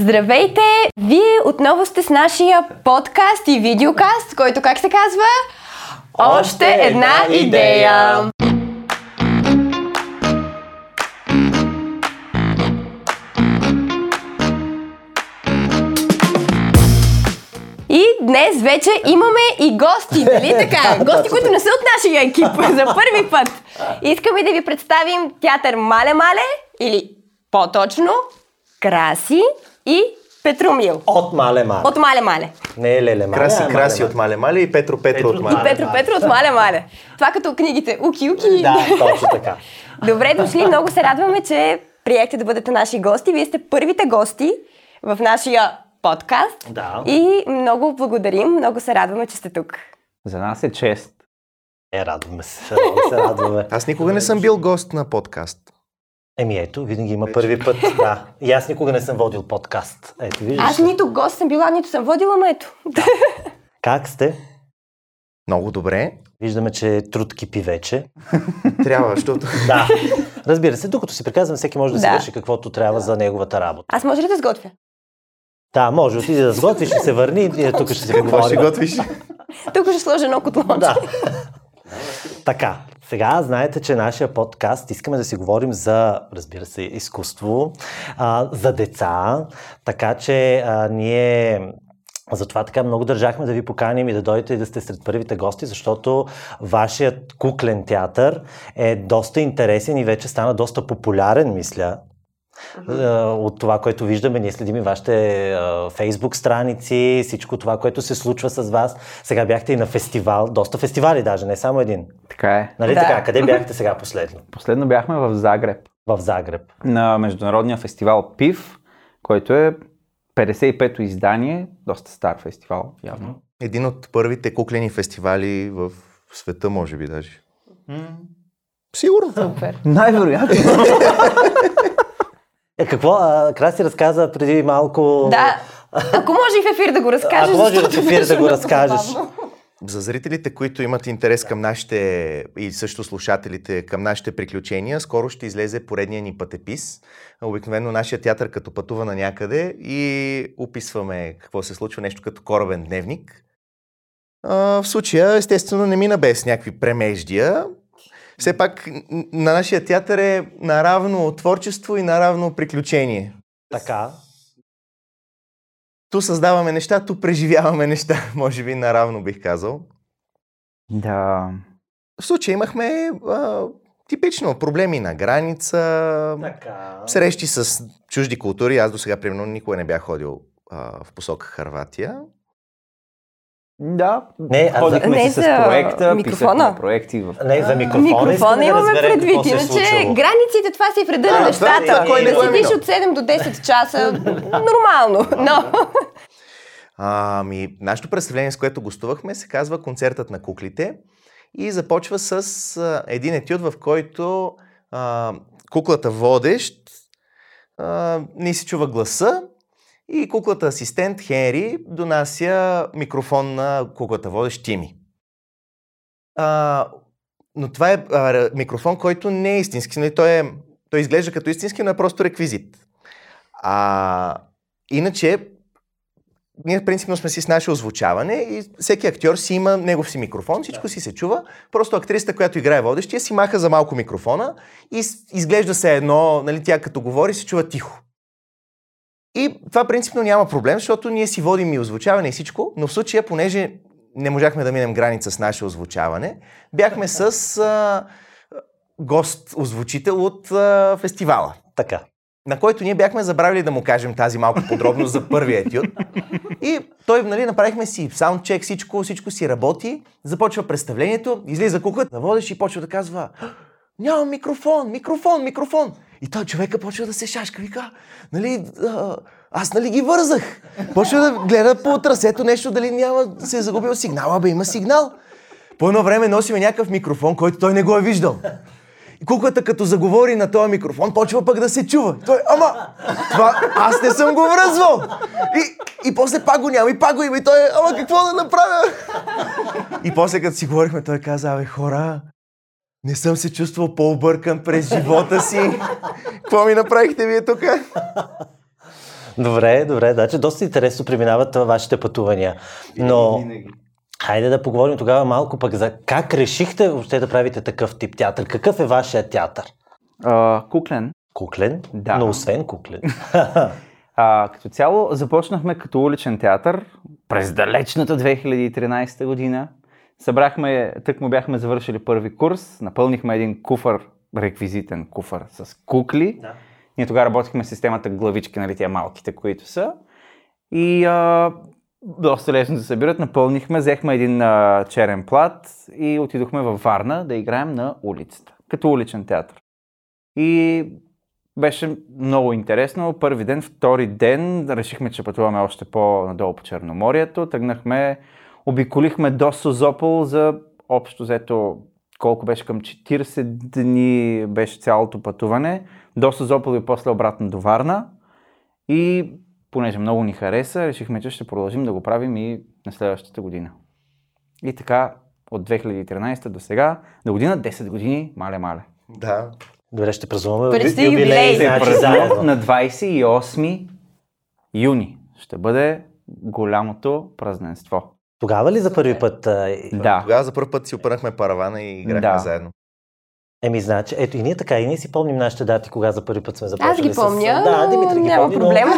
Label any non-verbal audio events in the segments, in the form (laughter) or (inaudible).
Здравейте! Вие отново сте с нашия подкаст и видеокаст, който как се казва? Още една идея! И днес вече имаме и гости, нали така? (laughs) Гости, които не са от нашия екип за първи път. Искаме да ви представим театър Мале Мале или по-точно Краси и Петромил. От Мале Мале. От Мале Мале. Не е Леле Мале. Краси, а краси Мале от Мале Мале и Петро Петро, Петро от И Мале. Мале. Петро Петро от Мале Мале. Това като книгите Уки Уки. Да, точно така. (laughs) Добре дошли, много се радваме, че приехте да бъдете наши гости. Вие сте първите гости в нашия подкаст. Да. И много благодарим, много се радваме, че сте тук. За нас е чест. Е, радваме се. Много се радваме. Аз никога не съм бил гост на подкаст. Еми ето, винаги има първи път. Да. И аз никога не съм водил подкаст. Ето, виждаш. Аз нито гост съм била, нито съм водила, но ето. Как сте? Много добре. Виждаме, че труд кипи вече. (laughs) Трябва, защото... Да. Разбира се, докато си приказвам, всеки може да си Да. върши каквото трябва за неговата работа. Аз може ли да сготвя? Да, може, отиди да сготвиш, ще се върни и тук ще се Какво ще поговорим. готвиш? Тук ще сложа едно котлонче. Да. така, сега знаете, че нашия подкаст искаме да си говорим за, разбира се, изкуство, а, за деца, така че а, ние затова така много държахме да ви поканим и да дойдете и да сте сред първите гости, защото вашият куклен театър е доста интересен и вече стана доста популярен, мисля. От това, което виждаме, ние следим и вашите фейсбук страници, всичко това, което се случва с вас. Сега бяхте и на фестивал, доста фестивали даже, не само един. Така е. Нали Да. така? Къде бяхте сега последно? Последно бяхме в Загреб В Загреб. на международния фестивал ПИВ, който е 55-то издание, доста стар фестивал, явно. Един от първите куклени фестивали в света, може би даже. Сигурно. Супер. Най-вероятно. Е, какво? Краси разказа преди малко... Да. Ако може и в ефир да го разкажеш. Ако може в ефир да го разкажеш. забавно. За зрителите, които имат интерес към нашите и също слушателите към нашите приключения, скоро ще излезе поредния ни пътепис. Обикновено нашия театър като пътува на някъде и описваме какво се случва, нещо като корабен дневник. А, в случая, естествено, не мина без някакви премеждия. Все пак на нашия театър е наравно творчество и наравно приключение. Така. Ту създаваме неща, ту преживяваме неща, (laughs) може би наравно бих казал. да. В случая имахме а, типично проблеми на граница, Така. срещи с чужди култури. Аз до сега, примерно, никога не бях ходил а, в посока Харватия. Да, Не, а ходихме за- си Не с за проекта, микрофона. проекти в... Не, за микрофона. Микрофона да имаме разберем предвид, е иначе случило. границите това си в реда А, на нещата. кой не да го е седиш от 7 до 10 часа, нормално, (laughs) но... Ами, нашето представление, с което гостувахме, се казва Концертът на куклите и започва с а, един етюд, в който а, куклата водещ а, не си чува гласа и куклата асистент Хенри донася микрофон на куклата водещ Тими. А, но това е а, микрофон, който не е истински. Нали, той, е, той изглежда като истински, но е просто реквизит. А, иначе, ние принципно сме си с наше озвучаване и всеки актьор си има негов си микрофон, всичко си се чува. Просто актрисата, която играе водещия, си маха за малко микрофона и изглежда се едно, нали, тя като говори, се чува тихо. И това принципно няма проблем, защото ние си водим и озвучаване и всичко, но в случая, понеже не можахме да минем граница с наше озвучаване, бяхме с а, гост-озвучител от а, фестивала Така. на който ние бяхме забравили да му кажем тази малко подробност за първия етюд. И той, нали, направихме си саундчек, всичко, всичко си работи, започва представлението, излиза куклата, водеш и почва да казва няма микрофон, микрофон, микрофон. И той човека почва да се шашка, вика, нали, а, аз нали ги вързах. Почва да гледа по трасето нещо, дали няма се е загубил сигнал, бе има сигнал. По едно време носиме някакъв микрофон, който той не го е виждал. И куклата като заговори на този микрофон, почва пък да се чува. Той, ама, това аз не съм го връзвал. И, и после пак го няма, и пак го има. И той, ама какво да направя? И после като си говорихме, той каза, абе хора, Не съм се чувствал по-объркан през живота си. Какво ми направихте вие тук? Добре, добре, значи доста интересно преминават вашите пътувания. Но хайде да поговорим тогава малко пък за как решихте въобще да правите такъв тип театър. Какъв е вашия театър? А, куклен. Куклен, Да. но освен куклен. (laughs) А, като цяло започнахме като уличен театър през далечната 2013 година. Събрахме, тък му бяхме завършили първи курс, напълнихме един куфър, реквизитен куфър с кукли. Да. Ние тогава работихме с системата главички, нали, тия малките, които са. И а, доста лесно се събират. Напълнихме, взехме един а, черен плат и отидохме във Варна да играем на улицата, като уличен театър. И беше много интересно. Първи ден, втори ден решихме, че пътуваме още по-надолу по Черноморието. Тръгнахме, обиколихме до Созопол за общо взето колко беше към 40 дни беше цялото пътуване. До Созопол и после обратно до Варна. И понеже много ни хареса, решихме, че ще продължим да го правим и на следващата година. И така, от 2013 до сега, до година 10 години, мале-мале. Да. Добре, ще празнуваме Предстои юбилей, юбилей. значи заедно. на 28 юни ще бъде голямото празненство. Тогава ли за първи път? а, Да. Тогава за първ път си опърнахме паравана и играхме Да. заедно. Еми, значи, ето и ние така, и ние си помним нашите дати, кога за първи път сме започнали. Аз ги с- помня, Да, но Димитър ги няма помни, но проблем.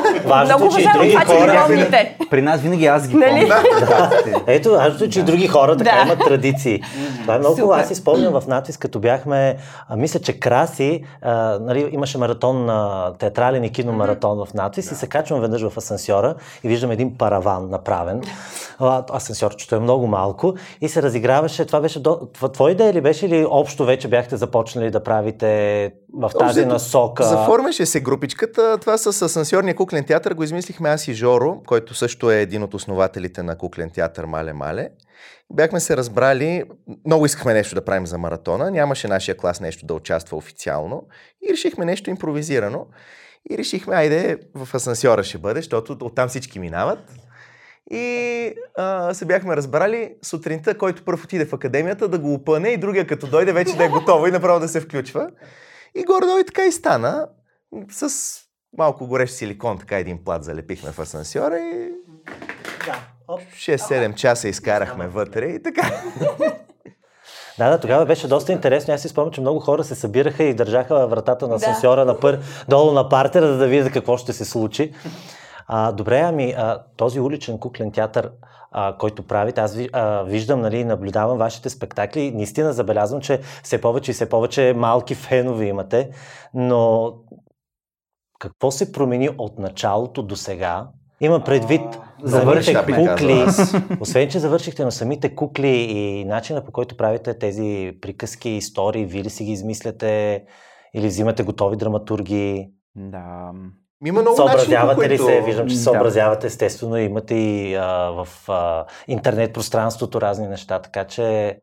Много е, че и уважавам други това, че ги хора... помните. При нас винаги аз ги Нали? помня. Ето, важното е, че и други хора така Да. имат традиции. Това е много хубаво. Супер. Аз си спомням в надпис, като бяхме, а, мисля, че Краси, а, нали, имаше маратон на театрален и киномаратон в надпис и се качвам веднъж в асансьора и виждам един параван направен. А, асансьорчето е много малко и се разиграваше. Това беше до... твоя идея ли беше или общо вече бяхте започнали да правите в тази насока? Заформяше се групичката. Това с асансьорния куклен театър го измислихме аз и Жоро, който също е един от основателите на куклен театър Мале Мале. Бяхме се разбрали, много искахме нещо да правим за маратона, нямаше нашия клас нещо да участва официално и решихме нещо импровизирано. И решихме, айде, в асансьора ще бъде, защото оттам всички минават. И а, се бяхме разбрали сутринта, който първ отиде в академията да го опъне и другия като дойде вече да е готово и направо да се включва. И горе и така и стана. С малко горещ силикон, така един плат залепихме в асансьора и Да. Оп. 6-7 часа изкарахме вътре и така. Да, да, тогава беше доста интересно. Аз си спомням, че много хора се събираха и държаха вратата на Да. асансьора на пър, долу на партера, за да видят какво ще се случи. А, добре, ами а, този уличен куклен театър, а, който правите, аз ви, а, виждам, нали, наблюдавам вашите спектакли наистина забелязвам, че все повече и все повече малки фенове имате, но какво се промени от началото до сега? Има предвид самите кукли, (laughs) освен, че завършихте, но самите кукли и начина по който правите тези приказки, истории, вие ли си ги измисляте или взимате готови драматурги? Да. Има много начини, Съобразявате ли които... се? Виждам, че се Да. съобразявате естествено. Имате и а, в а, интернет пространството разни неща, така че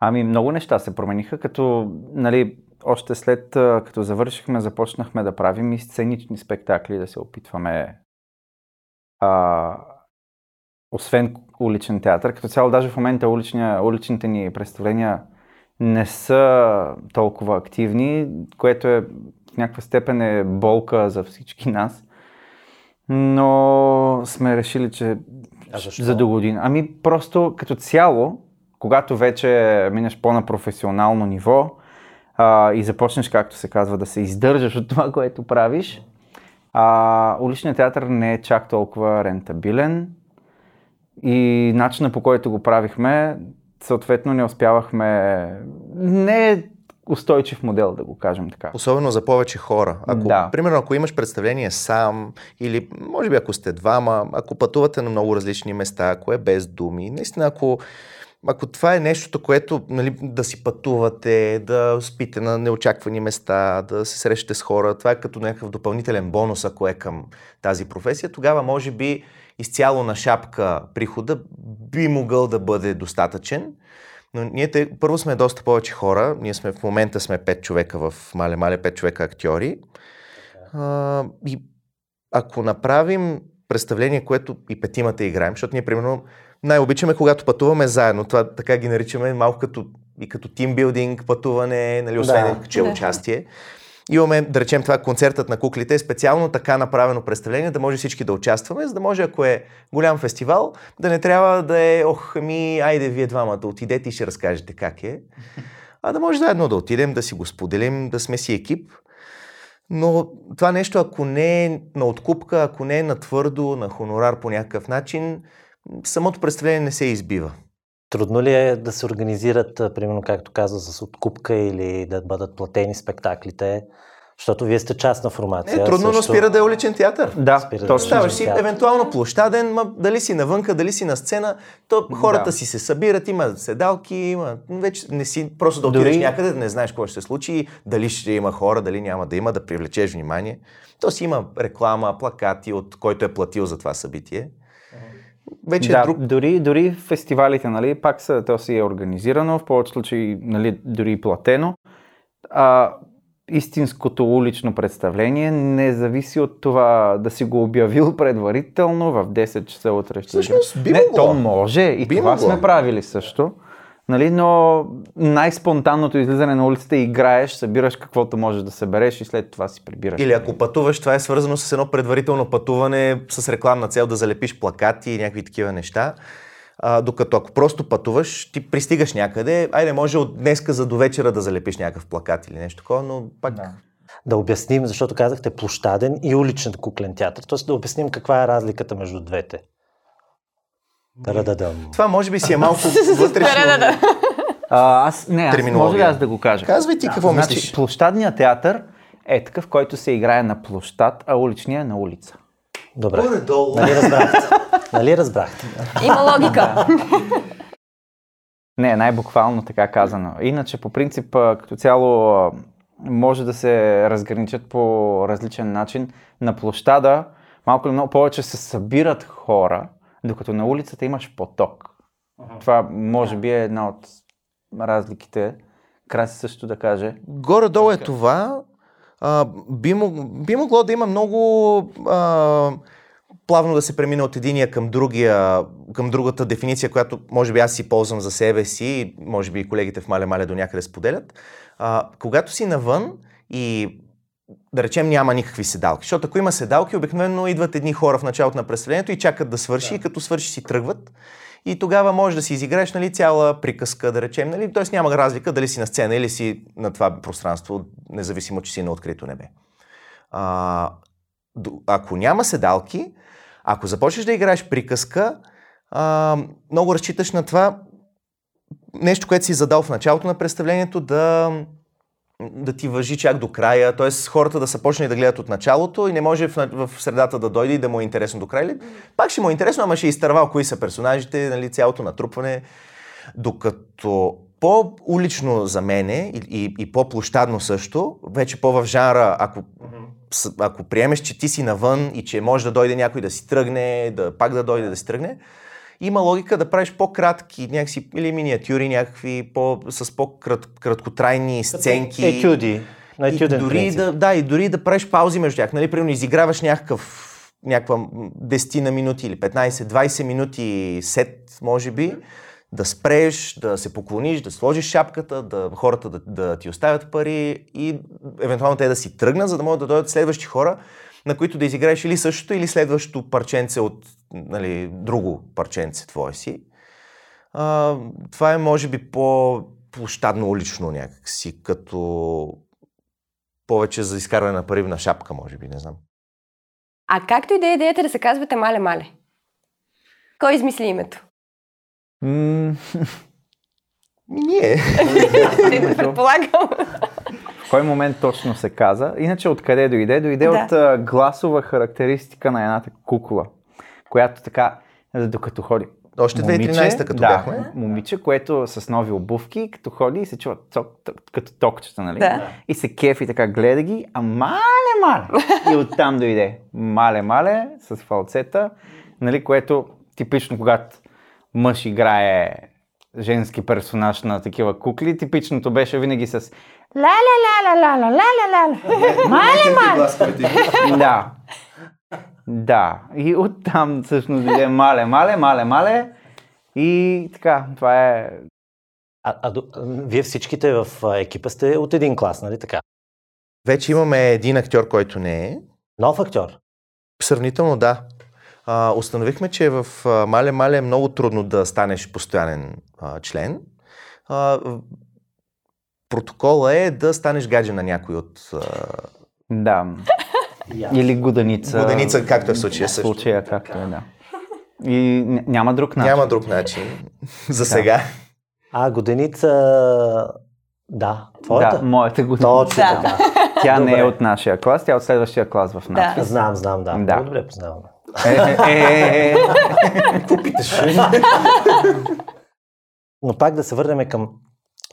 Ами много неща се промениха, като нали, още след а, като завършихме, започнахме да правим и сценични спектакли, да се опитваме а, освен уличен театър. Като цяло даже в момента уличния, уличните ни представления не са толкова активни, което е в някаква степен е болка за всички нас. Но сме решили, че А защо? за до година. Ами просто като цяло, когато вече минеш по-на професионално ниво а, и започнеш, както се казва, да се издържаш от това, което правиш, а, уличният театър не е чак толкова рентабилен и начина по който го правихме, съответно не успявахме, не е устойчив модел, да го кажем така. Особено за повече хора. Ако, Да. Примерно, ако имаш представление сам, или може би ако сте двама, ако пътувате на много различни места, ако е без думи, наистина ако, ако това е нещото, което нали, да си пътувате, да спите на неочаквани места, да се срещате с хора, това е като някакъв допълнителен бонус, ако е към тази професия, тогава може би изцяло на шапка прихода би могъл да бъде достатъчен. Но ние те, първо сме доста повече хора. Ние сме в момента сме 5 човека в Мале-Мале, 5 човека актьори. А, и ако направим представление, което и петимата играем, защото ние примерно най-обичаме, когато пътуваме заедно. Това така ги наричаме малко като, и като тимбилдинг, пътуване, нали, освен Да. че е участие. Имаме, да речем това, концертът на куклите е специално така направено представление, да може всички да участваме, за да може, ако е голям фестивал, да не трябва да е, ох, ми, айде вие двамата, отидете и ще разкажете как е. А да може заедно да отидем, да си го споделим, да сме си екип. Но това нещо, ако не е на откупка, ако не е на твърдо, на хонорар по някакъв начин, самото представление не се избива. Трудно ли е да се организират, примерно, както каза, с откупка или да бъдат платени спектаклите? Защото вие сте частна формация. Не, трудно, но също... спира да е уличен театър. Да, Спира да точно. Ставаш си театър. евентуално площаден, ма дали си навънка, дали си на сцена, то хората Да. си се събират, има седалки, има... Вече не си просто да отидеш Дори- някъде, да не знаеш какво ще се случи, дали ще има хора, дали няма да има, да привлечеш внимание. То си има реклама, плакати от който е платил за това събитие. Вече да, е друг... дори, дори фестивалите, нали, пак са, то си е организирано, в повече случаи, нали, дори и платено. А, истинското улично представление не зависи от това да си го обявил предварително в 10 часа утре. Всъщност, би не, могло. то може и Би това могло. сме правили също. Нали, но най-спонтанното излизане на улицата играеш, събираш каквото можеш да събереш и след това си прибираш. Или ако пътуваш, това е свързано с едно предварително пътуване с рекламна цел да залепиш плакати и някакви такива неща. А, докато ако просто пътуваш, ти пристигаш някъде, айде може от днеска за до вечера да залепиш някакъв плакат или нещо такова, но пак Да. Да обясним, защото казахте площаден и уличен куклен театър. Тоест да обясним каква е разликата между двете. Тарададам. Това може би си е малко (laughs) вътрешно. А, аз, не, аз, може ли аз да го кажа? Казвай ти какво значи, мислиш. Площадният театър е такъв, който се играе на площад, а уличният е на улица. Добре. Горе-долу. Нали разбрахте? нали разбрахте? Има логика. (laughs) Не, най-буквално така казано. Иначе, по принцип, а, като цяло а, може да се разграничат по различен начин. На площада малко или много повече се събират хора, докато на улицата имаш поток. Това може би е една от разликите. Краси също да каже. Горе-долу е това. А, би, мог, би могло да има много а, плавно да се премине от единия към, другия, към другата дефиниция, която може би аз си ползвам за себе си, и може би и колегите в Мале-Мале до някъде споделят. А, когато си навън и да речем няма никакви седалки, защото ако има седалки, обикновено идват едни хора в началото на представлението и чакат да свърши и като свърши си тръгват. И тогава можеш да си изиграеш нали, цяла приказка, да речем. Нали? Тоест няма разлика дали си на сцена или си на това пространство, независимо, че си на открито небе. А, ако няма седалки, ако започнеш да играеш приказка, а, много разчиташ на това нещо, което си задал в началото на представлението, да, да ти въжи чак до края. Т.е. хората да са почнали да гледат от началото и не може в, в средата да дойде и да му е интересно до края. Пак ще му е интересно, ама ще е изтървал кои са персонажите, нали, цялото натрупване. Докато по-улично за мене и, и, и по-площадно също, вече по-в жанра, ако, ако приемеш, че ти си навън и че може да дойде някой да си тръгне, да пак да дойде да си тръгне, има логика да правиш по-кратки някакси, или миниатюри, някакви по, с по-краткотрайни сценки. Етюди. На И дори принцип. да, да, и дори да правиш паузи между тях. Нали, примерно изиграваш някакъв, някаква м, 10 на минути или 15-20 минути сет, може би, да спреш, да се поклониш, да сложиш шапката, да хората да, да ти оставят пари и евентуално те да си тръгнат, за да могат да дойдат следващи хора, на които да изиграеш или същото, или следващото парченце от нали, друго парченце твое си. А, това е, може би, по-площадно улично някакси, като повече за изкарване на пари на шапка, може би, не знам. А както и да е идеята да се казвате Мале-Мале? Кой измисли името? (laughs) Ние. (laughs) Предполагам. В кой момент точно се каза? Иначе откъде дойде? Дойде Да. от а, гласова характеристика на едната кукла, която така, докато ходи. Още 2013 като да, бяхме. момиче, което с нови обувки, като ходи и се чува цок, ток, като токчета, нали? Да. И се кефи така, гледа ги, а мале, мале. И оттам дойде. Мале, мале, с фалцета, нали, което типично, когато мъж играе женски персонаж на такива кукли, типичното беше винаги с ла ла ла ла ла ла ла ла ла мале, мале. Да. Да. И оттам всъщност дойде мале, мале, мале, мале. И така, това е... А, а, вие всичките в екипа сте от един клас, нали така? Вече имаме един актьор, който не е. Нов актьор. Сравнително да. А, установихме, че в а, Мале Мале е много трудно да станеш постоянен а, член. А, протокола е да станеш гадже на някой от... А, Да. Или годеница. Годеница, както е в случая В също. случая, както е, да. И ня- няма друг начин. Няма друг начин. (laughs) За сега. А, годеница... Да, твоята? Да, моята година. Точно Да. така. Тя не е Добре. от нашия клас, тя е от следващия клас в нас. Да. Знам, знам, да. Да. Много добре познавам. Е, е, е, е, е. (laughs) Но пак да се върнем към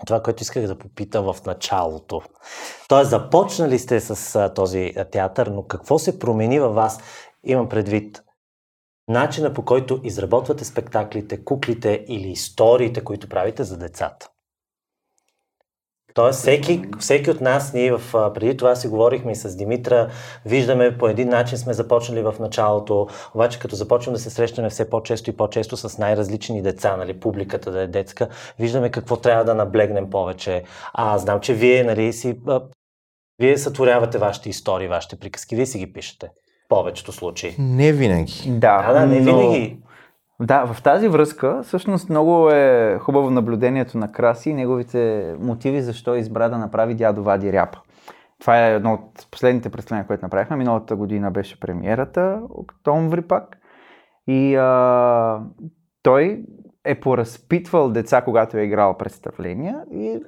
това, което исках да попитам в началото. Тоест, започнали сте с а, този театър, но какво се промени във вас? Имам предвид начина по който изработвате спектаклите, куклите или историите, които правите за децата. Тоест, всеки, всеки от нас, ние в, а, преди това си говорихме и с Димитра, виждаме по един начин сме започнали в началото, обаче като започваме да се срещаме все по-често и по-често с най-различни деца, нали, публиката да е детска, виждаме какво трябва да наблегнем повече. А, знам, че вие, нали, си, а, вие сътворявате вашите истории, вашите приказки, вие си ги пишете. В повечето случаи. Не винаги. Да, Да, да, не но- винаги. Да, в тази връзка всъщност много е хубаво наблюдението на Краси и неговите мотиви защо избра да направи дядо Вади Ряпа. Това е едно от последните представления, което направихме. Миналата година беше премиерата, октомври пак. И а, той е поразпитвал деца, когато е играл представления и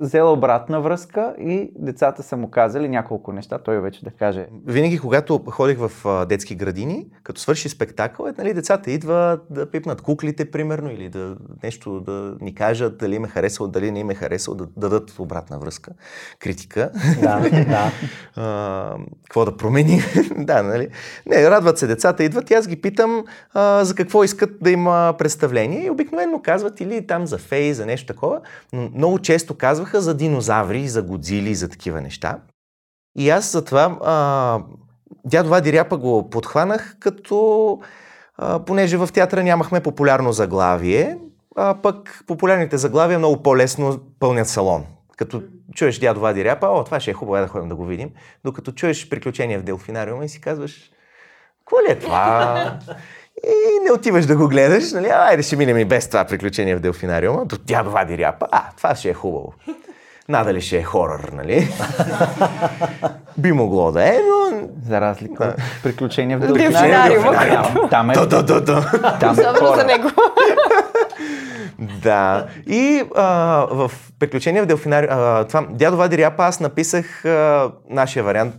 взел обратна връзка и децата са му казали няколко неща, той вече да каже. Винаги, когато ходих в детски градини, като свърши спектакъл, е, нали, децата идват да пипнат куклите, примерно, или да нещо да ни кажат дали им е харесало, дали не им е харесало, да дадат обратна връзка, критика. Да, да. (laughs) а, какво да промени. (laughs) да, нали? Не, радват се децата, идват и аз ги питам а, за какво искат да има представление и обикновено казват или там за фей, за нещо такова, но много често казваха за динозаври, за годзили, за такива неща. И аз затова а, дядо Вади Ряпа го подхванах, като а, понеже в театъра нямахме популярно заглавие, а пък популярните заглавия много по-лесно пълнят салон. Като чуеш дядо Вади Ряпа, о, това ще е хубаво да ходим да го видим, докато чуеш приключения в Делфинариума и си казваш, какво ли е това? И не отиваш да го гледаш, нали? А, Айде ще минем и без това приключение в Делфинариума, до дядо Вади Ряпа. А, това ще е хубаво. Надали ще е хорър, нали? (laughs) Би могло да е, но... За разлика от приключения в Делфинариума, Там- е, там е Особено за него. (laughs) Да. И а, в приключения в Делфинариума, това, дядо Вади Ряпа, аз написах а, нашия вариант,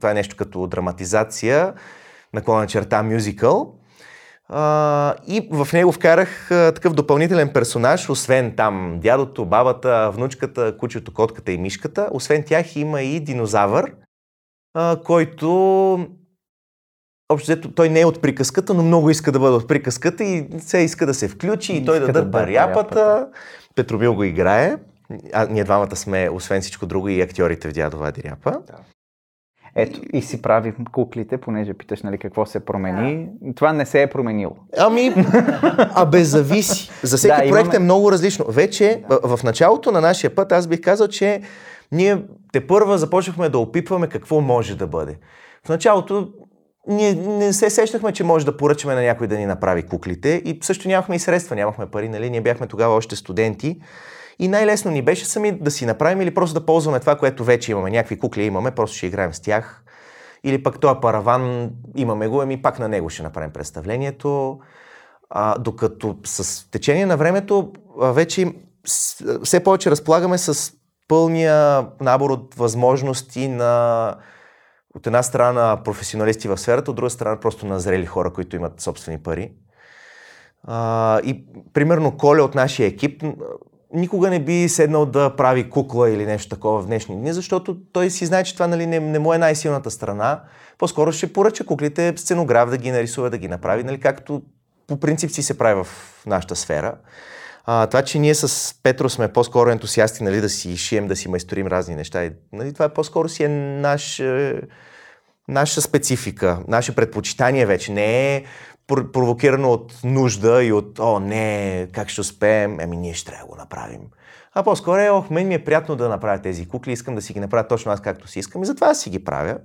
това е нещо като драматизация, наклона черта мюзикъл. А, и в него вкарах а, такъв допълнителен персонаж, освен там дядото, бабата, внучката, кучето, котката и мишката. Освен тях има и динозавър, а, който общо взето той не е от приказката, но много иска да бъде от приказката и се иска да се включи и той Иска да да дърпа ряпата. ряпата. Петромил го играе. А, ние двамата сме, освен всичко друго, и актьорите в Дядо Вади Ряпа. Ето, и си прави куклите, понеже питаш нали, какво се промени. Това не се е променило. Ами, абе, зависи. За всеки Да, да, проект имаме- е много различно. Вече в в началото на нашия път аз бих казал, че ние те първа започнахме да опитваме какво може да бъде. В началото ние не се сещахме, че може да поръчаме на някой да ни направи куклите и също нямахме и средства, нямахме пари, нали? Ние бяхме тогава още студенти. И най-лесно ни беше сами да си направим или просто да ползваме това, което вече имаме. Някакви кукли имаме, просто ще играем с тях. Или пък този параван имаме го, ами пак на него ще направим представлението. А, докато с течение на времето вече все повече разполагаме с пълния набор от възможности на от една страна професионалисти в сферата, от друга страна просто на зрели хора, които имат собствени пари. А, и примерно Коля от нашия екип никога не би седнал да прави кукла или нещо такова в днешни дни, защото той си знае, че това нали, не, не му е най-силната страна. По-скоро ще поръча куклите сценограф да ги нарисува, да ги направи, нали, както по принцип си се прави в нашата сфера. А, това, че ние с Петро сме по-скоро ентусиасти, нали, да си шием, да си майсторим разни неща, и, нали, това е по-скоро си е наш, е, наша специфика, наше предпочитание вече. Не е пр- провокирано от нужда и от, о, не, как ще успеем, ами ние ще трябва да го направим. а по-скоро е, ох, мен ми е приятно да направя тези кукли, искам да си ги направя точно аз както си искам и затова си ги правя.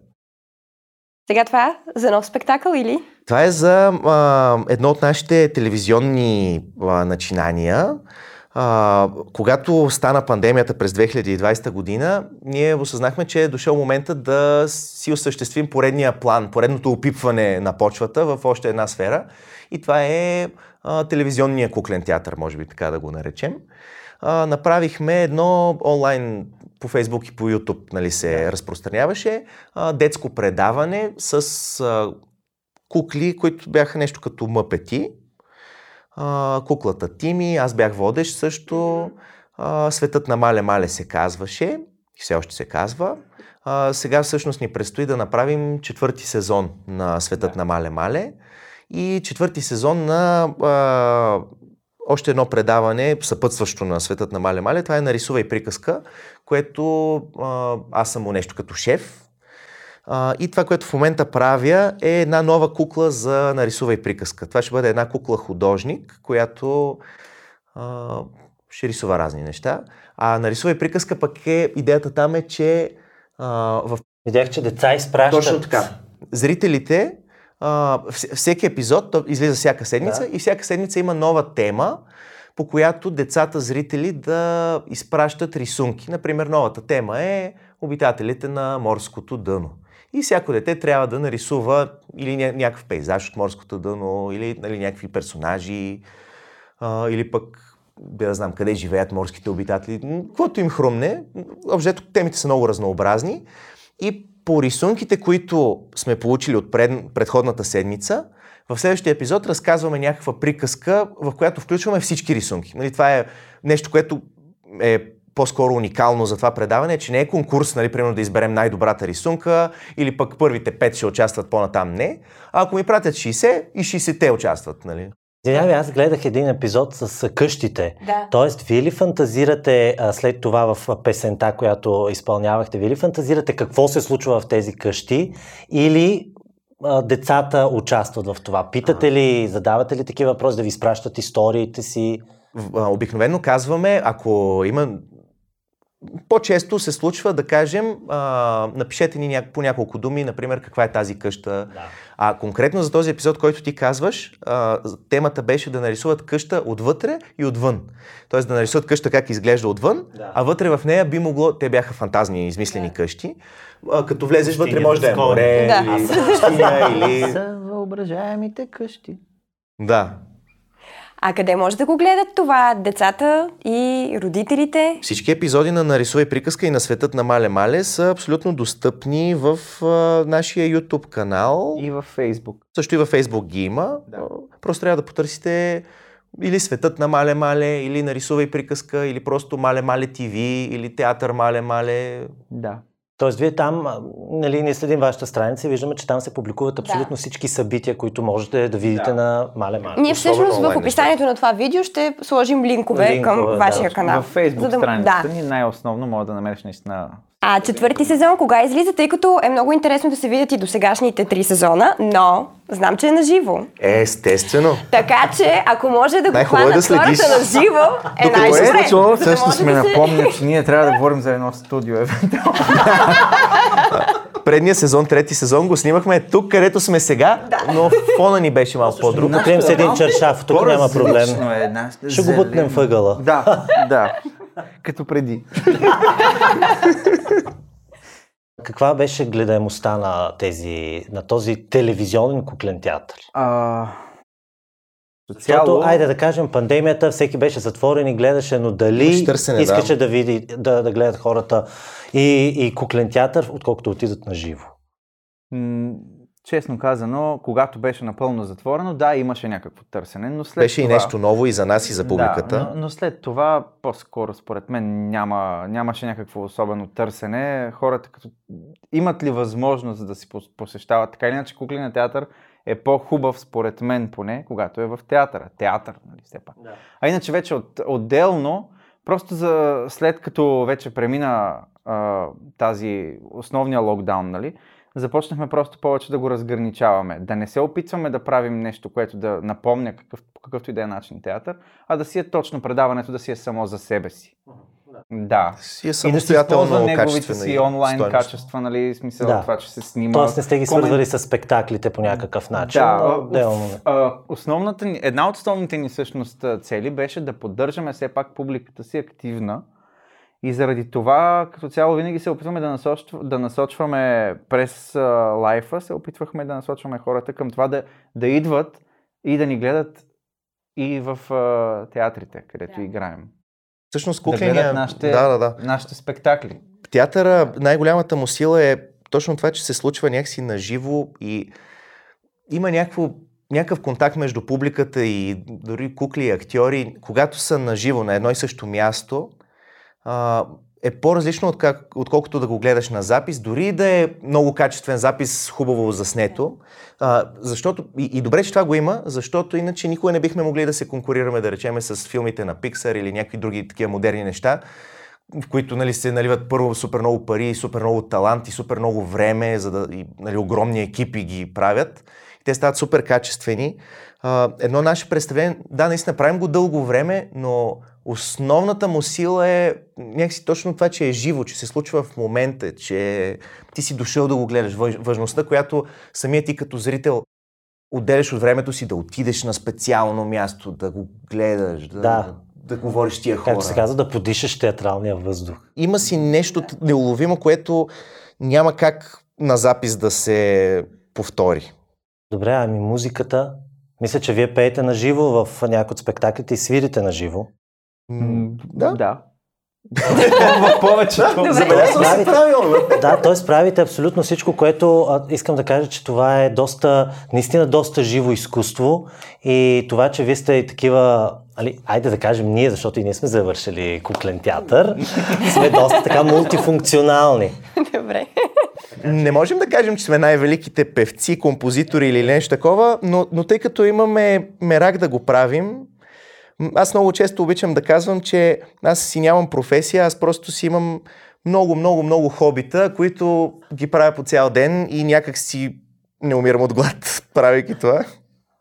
Сега това е за нов спектакъл или? Това е за а, едно от нашите телевизионни а, начинания. А, когато стана пандемията през 2020 година, ние осъзнахме, че е дошъл момента да си осъществим поредния план, поредното опипване на почвата в още една сфера. И това е а, телевизионния куклен театър, може би така да го наречем. А, направихме едно онлайн по Фейсбук и по Ютуб нали, се разпространяваше а, детско предаване с а, кукли, които бяха нещо като мъпети. А, куклата Тими, аз бях водещ също. А, Светът на Мале Мале се казваше и все още се казва. А, сега всъщност ни предстои да направим четвърти сезон на Светът да. на Мале Мале и четвърти сезон на а, още едно предаване, съпътстващо на Светът на Мале Мале. Това е Нарисува и приказка, което а, аз съм му нещо като шеф. А, и това, което в момента правя е една нова кукла за Нарисува и приказка. Това ще бъде една кукла художник, която а, ще рисува разни неща. А Нарисува и приказка пък е, идеята там е, че а, в... Видях, че деца изпращат. Точно така. Зрителите Всеки епизод излиза всяка седмица да. и всяка седмица има нова тема, по която децата зрители да изпращат рисунки. Например, новата тема е обитателите на морското дъно. И всяко дете трябва да нарисува или някакъв пейзаж от морското дъно, или нали, някакви персонажи, а, или пък да знам къде живеят морските обитатели, каквото им хрумне. Обжето темите са много разнообразни. И по рисунките, които сме получили от пред, предходната седмица, в следващия епизод разказваме някаква приказка, в която включваме всички рисунки. Нали, това е нещо, което е по-скоро уникално за това предаване, че не е конкурс, нали, примерно да изберем най-добрата рисунка или пък първите пет ще участват по-натам, не. А ако ми пратят 60 и 60-те участват, нали? Извинявай, аз гледах един епизод с къщите. Да. Тоест, вие ли фантазирате а, след това в песента, която изпълнявахте, вие ли фантазирате какво се случва в тези къщи или а, децата участват в това? Питате ли, задавате ли такива въпроси, да ви изпращат историите си? Обикновено казваме, ако има по-често се случва да кажем, а, напишете ни по няколко думи, например, каква е тази къща. Да. А конкретно за този епизод, който ти казваш, а, темата беше да нарисуват къща отвътре и отвън. Тоест да нарисуват къща как изглежда отвън, да. а вътре в нея би могло, те бяха фантазни, измислени да. къщи. А, като влезеш вътре, може да е море, да. или (laughs) пустиня, или... Са въображаемите къщи. Да. А къде може да го гледат това децата и родителите? Всички епизоди на Нарисувай приказка и на Светът на Мале Мале са абсолютно достъпни в а, нашия YouTube канал. И в Facebook. Също и във Facebook ги има. Да. Просто трябва да потърсите или Светът на Мале Мале, или Нарисувай приказка, или просто Мале Мале ТВ, или Театър Мале Мале. Да. Тоест, вие там, нали, не следим вашата страница и виждаме, че там се публикуват абсолютно да. всички събития, които можете да видите да. на Мале Мале. Ние всъщност в описанието на това видео ще сложим линкове, линкове към да, вашия канал. В Facebook да, страницата да. ни най-основно може да намериш наистина а четвърти сезон кога излиза, тъй като е много интересно да се видят и до сегашните три сезона, но знам, че е на живо. Естествено. Така че, ако може да го е хванат да хората на живо, е най-добре. Това всъщност ме напомня, че ние трябва да говорим за едно студио, евентуално. (laughs) Предния сезон, трети сезон го снимахме тук, където сме сега, да. но фона ни беше малко по-друг. Накрием се един чершаф, тук няма проблем. Е, Ще го бутнем въгъла. Да, да. Като преди. (laughs) Каква беше гледаемостта на, тези, на този телевизионен куклен театър? А... Защото, айде да кажем, пандемията, всеки беше затворен и гледаше, но дали търсене, искаше да. да види, да, да гледат хората и, и куклен театър, отколкото отидат на живо? Честно казано, когато беше напълно затворено, да, имаше някакво търсене, но след Беше това... и нещо ново и за нас, и за публиката. Да, но, но след това, по-скоро, според мен, няма, нямаше някакво особено търсене. Хората като имат ли възможност да си посещават, така или иначе, кукления театър е по-хубав, според мен поне, когато е в театъра. Театър, нали, все пак. Да. А иначе вече от, отделно, просто за, след като вече премина а, тази основния локдаун, нали, започнахме просто повече да го разграничаваме. Да не се опитваме да правим нещо, което да напомня какъв, какъвто и да е начин театър, а да си е точно предаването, да си е само за себе си. Да. Си е И да си самостоятелно неговите си онлайн стойност. качества, нали, смисъл Да. това, че се снима. Тоест не сте ги Комен- свързвали с спектаклите по някакъв начин. Да, отделно. а, основната ни, една от основните ни всъщност цели беше да поддържаме все пак публиката си активна и заради това като цяло винаги се опитваме да, насочва, да насочваме през а, лайфа, се опитвахме да насочваме хората към това да, да идват и да ни гледат и в а, театрите, където Да. играем. Всъщност Да кукления... гледат нашите, Да, да, да. нашите спектакли. Театъра, най-голямата му сила е точно това, че се случва някакси наживо и има някакво, някакъв контакт между публиката и дори кукли и актьори, когато са наживо на едно и също място, а, е по-различно от как, отколкото да го гледаш на запис, дори да е много качествен запис, хубаво заснето. А, защото, и, и добре, че това го има, защото иначе никога не бихме могли да се конкурираме, да речеме, с филмите на Pixar или някакви други такива модерни неща, в които нали, се наливат първо супер много пари, супер много талант и супер много време, за да и, нали, огромни екипи ги правят. И те стават супер качествени. А, едно наше представление, да, наистина правим го дълго време, но основната му сила е някакси точно това, че е живо, че се случва в момента, че ти си дошъл да го гледаш. Важността, която самият ти като зрител отделяш от времето си да отидеш на специално място, да го гледаш, да, Да. да говориш тия хора. Както се казва, да подишаш театралния въздух. Има си нещо неуловимо, което няма как на запис да се повтори. Добре, ами музиката. Мисля, че вие пеете на живо в някои от спектаклите и свирите на живо. М, Да. да. в повечето. Добре. Забелязал си правилно. Да, т.е. правите абсолютно всичко, което а, искам да кажа, че това е доста, наистина доста живо изкуство и това, че вие сте и такива, али, айде да кажем ние, защото и ние сме завършили куклен театър, сме доста така мултифункционални. Добре. Не можем да кажем, че сме най-великите певци, композитори или нещо такова, но, но тъй като имаме мерак да го правим, аз много често обичам да казвам, че аз си нямам професия, аз просто си имам много, много, много хобита, които ги правя по цял ден и някак си не умирам от глад, (laughs) правейки това.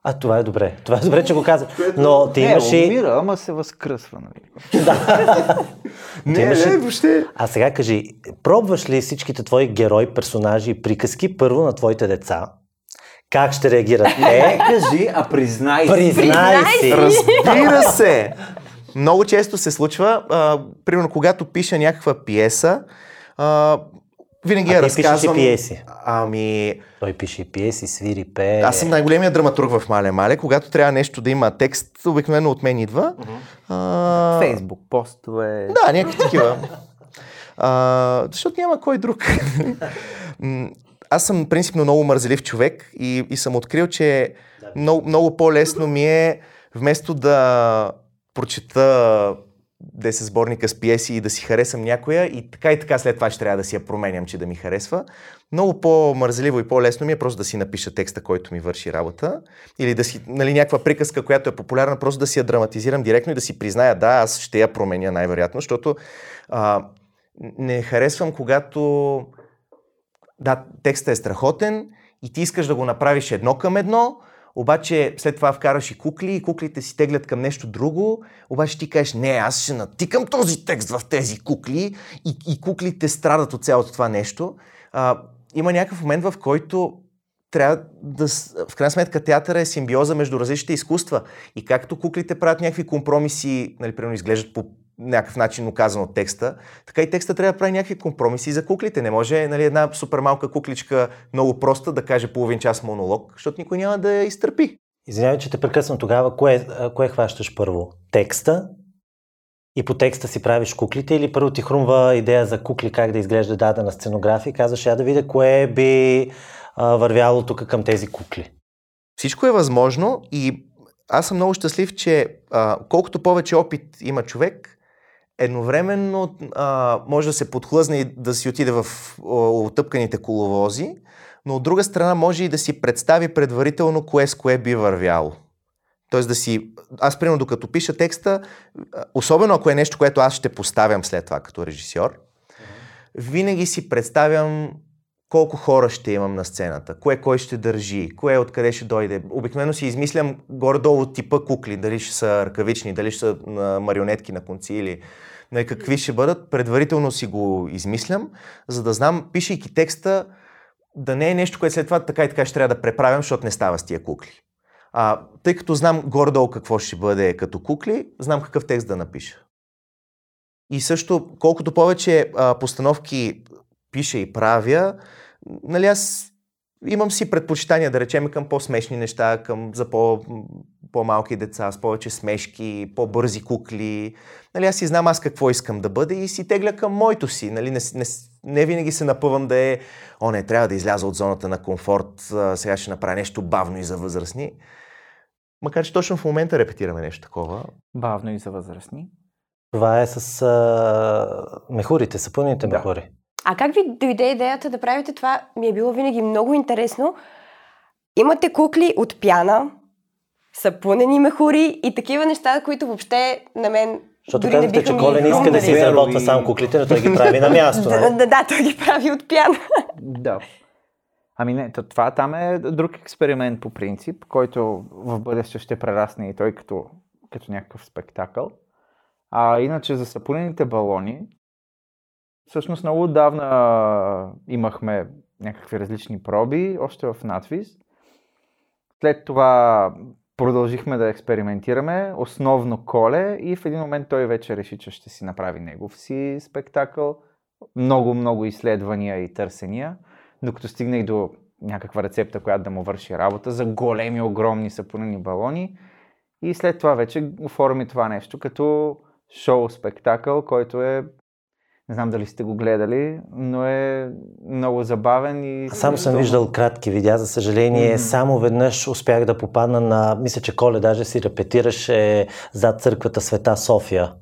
А това е добре. Това е добре, че го казвам. Но ти имаш не, и... умира, ама се възкръсва, нали? (laughs) Ти имаш и- въобще. А сега кажи, пробваш ли всичките твои герои, персонажи и приказки първо на твоите деца? Как ще реагират те? кажи, а признай Признай Признай си! си! Разбира се! Много често се случва, а, примерно когато пиша някаква пиеса, а, винаги А я ти пишеш и разказвам. пиеси. Ами, Той пише и пиеси, свири, пее. аз съм най-големия драматург в Мале Мале. Когато трябва нещо да има текст, обикновено от мен идва. А, Фейсбук постове. Да, някакви такива. А, защото няма кой друг. (laughs) Аз съм принципно много мързелив човек и, и съм открил, че много, много по-лесно ми е вместо да прочета 10 сборника с пиеси и да си харесам някоя и така и така след това ще трябва да си я променям, че да ми харесва. Много по-мързеливо и по-лесно ми е просто да си напиша текста, който ми върши работа. Или да си, нали, някаква приказка, която е популярна, просто да си я драматизирам директно и да си призная, да, аз ще я променя най-вероятно, защото а, не харесвам, когато да, текстът е страхотен и ти искаш да го направиш едно към едно, обаче след това вкараш и кукли и куклите си теглят към нещо друго, обаче ти кажеш, не, аз ще натикам този текст в тези кукли и, и куклите страдат от цялото това нещо. А, има някакъв момент, в който трябва да... В крайна сметка театъра е симбиоза между различните изкуства. И както куклите правят някакви компромиси, нали, примерно изглеждат по някакъв начин оказан от текста, така и текста трябва да прави някакви компромиси за куклите. Не може нали, една супер малка кукличка, много проста, да каже половин час монолог, защото никой няма да я изтърпи. Извинявай, че те прекъсвам тогава. Кое, кое хващаш първо? Текста? И по текста си правиш куклите или първо ти хрумва идея за кукли, как да изглежда дадена сценография и казваш, я да видя кое би а, вървяло тук към тези кукли. Всичко е възможно и аз съм много щастлив, че а, колкото повече опит има човек, едновременно а, може да се подхлъзне и да си отиде в отъпканите коловози, но от друга страна може и да си представи предварително кое с кое би вървяло. Тоест да си... Аз, примерно, докато пиша текста, особено ако е нещо, което аз ще поставям след това като режисьор, винаги си представям колко хора ще имам на сцената, кое кой ще държи, кое откъде ще дойде. Обикновено си измислям горе-долу типа кукли, дали ще са ръкавични, дали ще са марионетки на конци или на какви ще бъдат. Предварително си го измислям, за да знам, пишейки текста, да не е нещо, което след това така и така ще трябва да преправям, защото не става с тия кукли. А, тъй като знам горе-долу какво ще бъде като кукли, знам какъв текст да напиша. И също, колкото повече а, постановки пиша и правя, нали аз имам си предпочитания, да речем, към по-смешни неща, към за по, по-малки деца, с повече смешки, по-бързи кукли. Нали, аз си знам аз какво искам да бъде и си тегля към моето си. Нали, не, не, не винаги се напъвам да е, о не, трябва да изляза от зоната на комфорт, сега ще направя нещо бавно и за възрастни. Макар че точно в момента репетираме нещо такова. Бавно и за възрастни. Това е с а, мехурите, сапуните Да. мехури. А как ви дойде идеята да правите това? Ми е било винаги много интересно. Имате кукли от пяна, сапунени мехури и такива неща, които въобще на мен Защото дори не казахте, че ми Колен иска да си изработва сам куклите, но той ги прави на място. (laughs) Да, нали? да, да, той ги прави от пяна. (laughs) Да. Ами не, то- това там е друг експеримент по принцип, който в бъдеще ще прерасне и той като, като някакъв спектакъл. А иначе за сапунените балони, всъщност много отдавна имахме някакви различни проби, още в надвис. След това продължихме да експериментираме, основно Коле и в един момент той вече реши, че ще си направи негов си спектакъл. Много, много изследвания и търсения, докато стигна и до някаква рецепта, която да му върши работа за големи, огромни сапунени балони. И след това вече оформи това нещо като шоу-спектакъл, който е не знам дали сте го гледали, но е много забавен и... Аз Само съм виждал кратки видеа, за съжаление. Мгм. Само веднъж успях да попадна на... Мисля, че Коле даже си репетираше зад църквата Света София.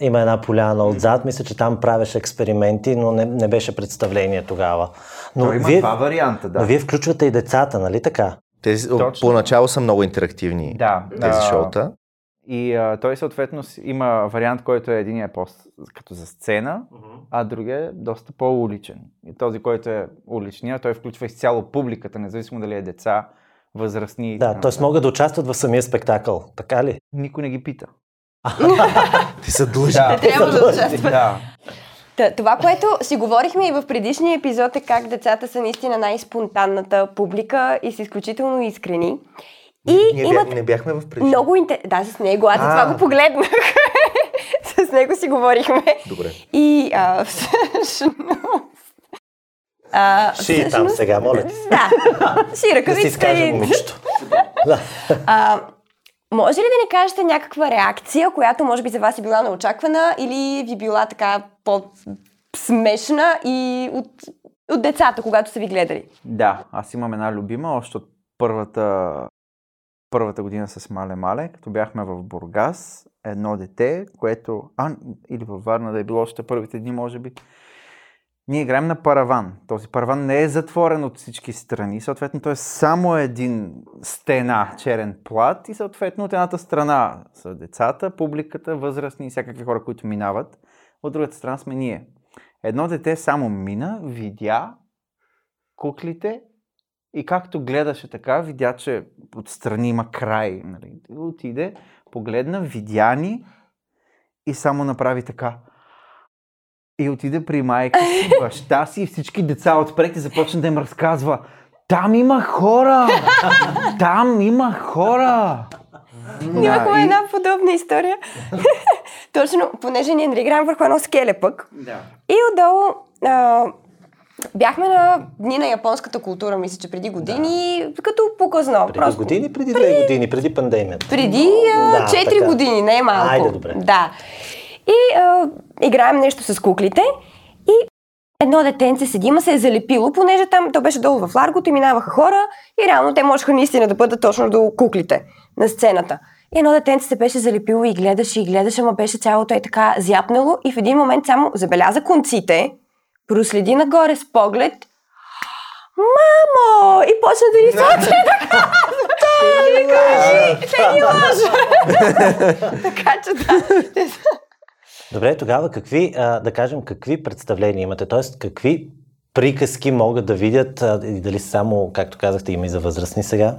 Има една поляна отзад. Мисля, че там правеше експерименти, но не, не беше представление тогава. Но Той има вие, два варианта, да. но вие включвате и децата, нали така? Тези Точно. поначало са много интерактивни Да. тези а, шоута. И а, той съответно има вариант, който е един е по като за сцена, а другия е доста по-уличен. И този, който е уличния, той включва изцяло публиката, независимо дали е деца, възрастни. и Да, т.е. могат да участват в самия спектакъл, така ли? Никой не ги пита. (laughs) Ти са длъжни. Да. Трябва да участват. да. Това, което си говорихме и в предишния епизод е как децата са наистина най-спонтанната публика и са изключително искрени. И Ние имат не бяхме в преди. много интерес... Да, с него, аз за това го погледнах. (laughs) с него си говорихме. Добре. И а, всъщност... А, Ши там всъщност- сега, моля ти. Да, ши ръкавицата и... (laughs) Да. А, може ли да ни кажете някаква реакция, която може би за вас е била неочаквана или ви била така по-смешна и от, от децата, когато са ви гледали? Да, аз имам една любима, още от първата, първата година с Мале Мале, като бяхме в Бургас, едно дете, което, а, или във Варна да е било още първите дни, може би, ние играем на параван. Този параван не е затворен от всички страни, съответно той е само един стена, черен плат и съответно от едната страна са децата, публиката, възрастни и всякакви хора, които минават. От другата страна сме ние. Едно дете само мина, видя куклите и както гледаше така, видя, че отстрани има край. Нали. Отиде, погледна, видя ни и само направи така. И отиде при майка си, (laughs) баща си и всички деца отпред и започна да им разказва. Там има хора! (laughs) Там има хора! Имахме и- една подобна история. (laughs) Точно, понеже ние нали играем върху едно скеле пък. Да. И отдолу а, бяхме на дни на японската култура, мисля, че преди години, като показно. Преди просто години, преди две години, преди пандемията. Преди а, Да, 4 така. години, не е малко. Айде, добре. Да. И а, играем нещо с куклите и едно детенце седи, има се е залепило, понеже там то беше долу в ларгото и минаваха хора и реално те можеха наистина да бъдат точно до куклите на сцената. И едно детенце се беше залепило и гледаше и гледаше, ма беше цялото е така зяпнало и в един момент само забеляза конците, проследи нагоре с поглед Мамо! И почна да ни сочи така. И кажи, те ни лъжат. Така че да. те Добре, тогава какви, да кажем, какви представления имате? Тоест, какви приказки могат да видят и дали само, както казахте, има и за възрастни сега?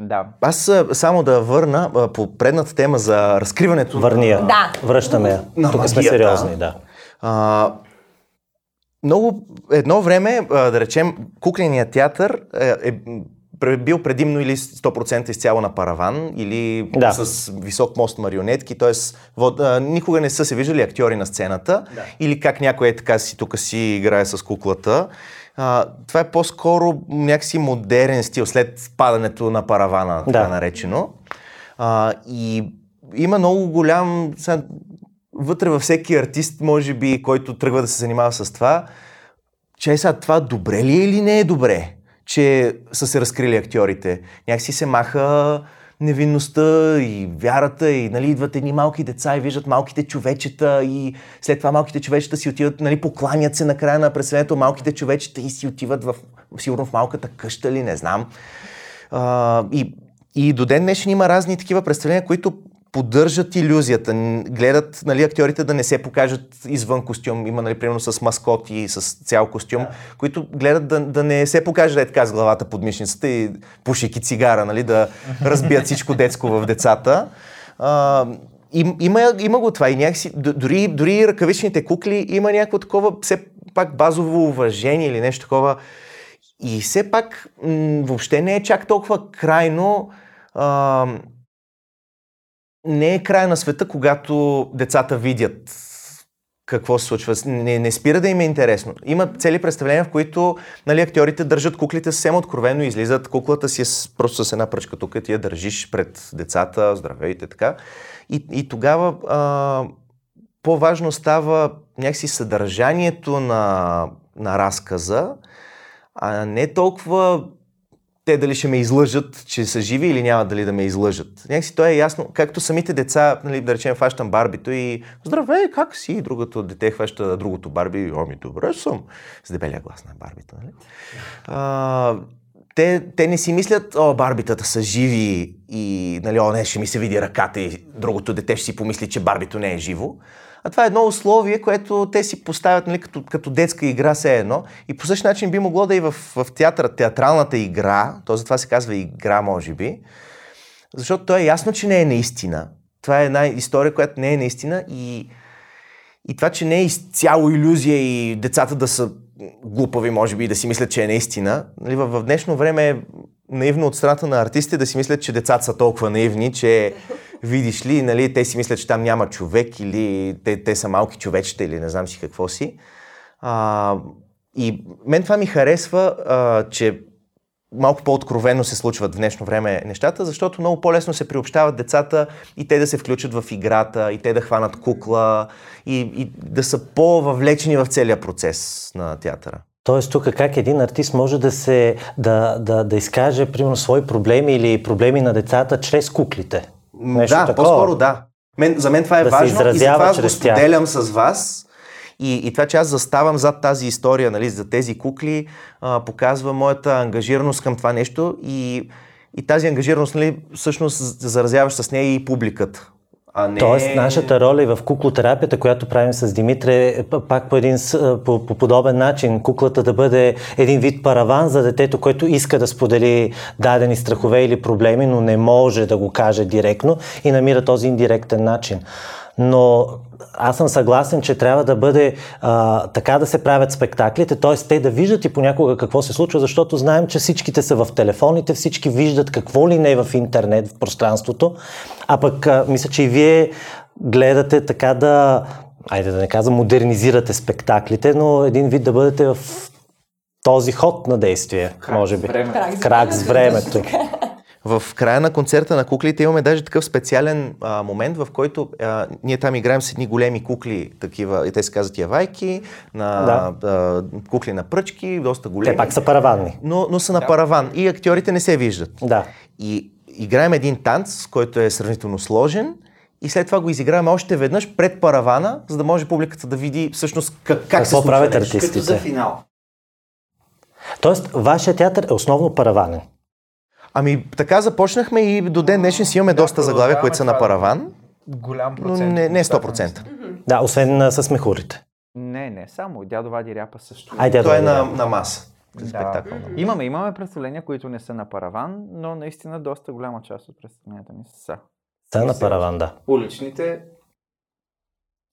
Да. Аз само да върна по предната тема за разкриването. Върни я. Да. Връщаме я. На Тук сме магията. сериозни, да. А, много, едно време, да речем, кукленият театър е, е бил предимно или 100% изцяло на параван, или Да. с висок мост марионетки, т.е. никога не са се виждали актьори на сцената, Да. или как някой е така си тук си играе с куклата. А, това е по-скоро някакси модерен стил, след падането на паравана, така Да. наречено. А, и има много голям... Сега, вътре във всеки артист, може би, който тръгва да се занимава с това, че е сега това добре ли е или не е добре, че са се разкрили актьорите. Някакси се маха невинността и вярата и нали, идват едни малки деца и виждат малките човечета и след това малките човечета си отиват, нали, покланят се на края на представлението малките човечета и си отиват в, сигурно в малката къща ли, не знам. А, и, и до ден днешен има разни такива представления, които поддържат иллюзията, гледат нали, актьорите да не се покажат извън костюм. Има, нали, примерно с маскоти, с цял костюм, които гледат да, да не се покаже е така с главата под мишницата и пушейки цигара, нали, да разбият всичко детско в децата. А, им, има, има го това и някакси, дори, дори ръкавичните кукли има някакво такова все пак базово уважение или нещо такова. И все пак м- въобще не е чак толкова крайно. А, не е край на света, когато децата видят какво се случва. Не, не спира да им е интересно. Има цели представления, в които нали, актьорите държат куклите съвсем откровено, излизат куклата си е с, просто с една пръчка тук, ти я държиш пред децата, здравейте, така. И, и тогава а, по-важно става някакси съдържанието на, на разказа, а не толкова те дали ще ме излъжат, че са живи или няма дали да ме излъжат. Някакси то е ясно, както самите деца, нали, да речем, фащам барбито и здравей, как си? И другото дете хваща другото барби, ами добре съм, с дебелия глас на барбито. Нали? А, те, те не си мислят, о, барбитата са живи и, нали, о, не, ще ми се види ръката и другото дете ще си помисли, че барбито не е живо. А това е едно условие, което те си поставят нали, като, като детска игра все едно. И по същия начин би могло да и в, в театъра, театралната игра, то затова се казва игра, може би, защото то е ясно, че не е наистина. Това е една история, която не е наистина и, и това, че не е изцяло иллюзия и децата да са глупави, може би, да си мислят, че е наистина. Нали, в, в днешно време е наивно от страната на артистите да си мислят, че децата са толкова наивни, че видиш ли, нали, те си мислят, че там няма човек или те, те са малки човечета или не знам си какво си. А, и мен това ми харесва, а, че малко по-откровенно се случват в днешно време нещата, защото много по-лесно се приобщават децата и те да се включат в играта, и те да хванат кукла, и, и да са по-въвлечени в целия процес на театъра. Тоест тук как един артист може да се да, да, да изкаже примерно свои проблеми или проблеми на децата чрез куклите. Нещо да, такова. по-скоро да. Мен, за мен това е Да важно и затова аз го чрез тях. споделям с вас. И, и това, че аз заставам зад тази история, нали, за тези кукли, а, показва моята ангажираност към това нещо и, и тази ангажираност, нали, всъщност заразяваш с нея и публиката. А не... Тоест, нашата роля и в куклотерапията, която правим с Димитре, е пак по един с- по, по подобен начин. Куклата да бъде един вид параван за детето, което иска да сподели дадени страхове или проблеми, но не може да го каже директно и намира този индиректен начин. Но аз съм съгласен, че трябва да бъде а, така да се правят спектаклите, т.е. те да виждат и понякога какво се случва, защото знаем, че всичките са в телефоните, всички виждат какво ли не е в интернет, в пространството, а пък а, мисля, че и вие гледате така да, айде да не казвам, модернизирате спектаклите, но един вид да бъдете в този ход на действие, може би. времето. Крак с Крак с времето. В края на концерта на куклите имаме даже такъв специален а, момент, в който а, ние там играем с едни големи кукли, такива, и те се казват явайки, на Да. а, кукли на пръчки, доста големи. Те пак са параванни. но, но са на параван и актьорите не се виждат. Да. И играем един танц, който е сравнително сложен и след това го изиграваме още веднъж пред паравана, за да може публиката да види всъщност как, как Какво се случва правят артистите? Като за финал. Тоест, вашия театър е основно параванен. Ами така започнахме и до ден днешен си имаме доста заглавия, които са на параван, Голям но процент. не, не от 100%. Да, освен а, с мехурите. Не, не, само дядо Вади Ряпа също. Айде, Той е да, на, да. на маса. Да. Спектакъл. Имаме, имаме представления, които не са на параван, но наистина доста голяма част от представленията ни са. Са на параван, да. Уличните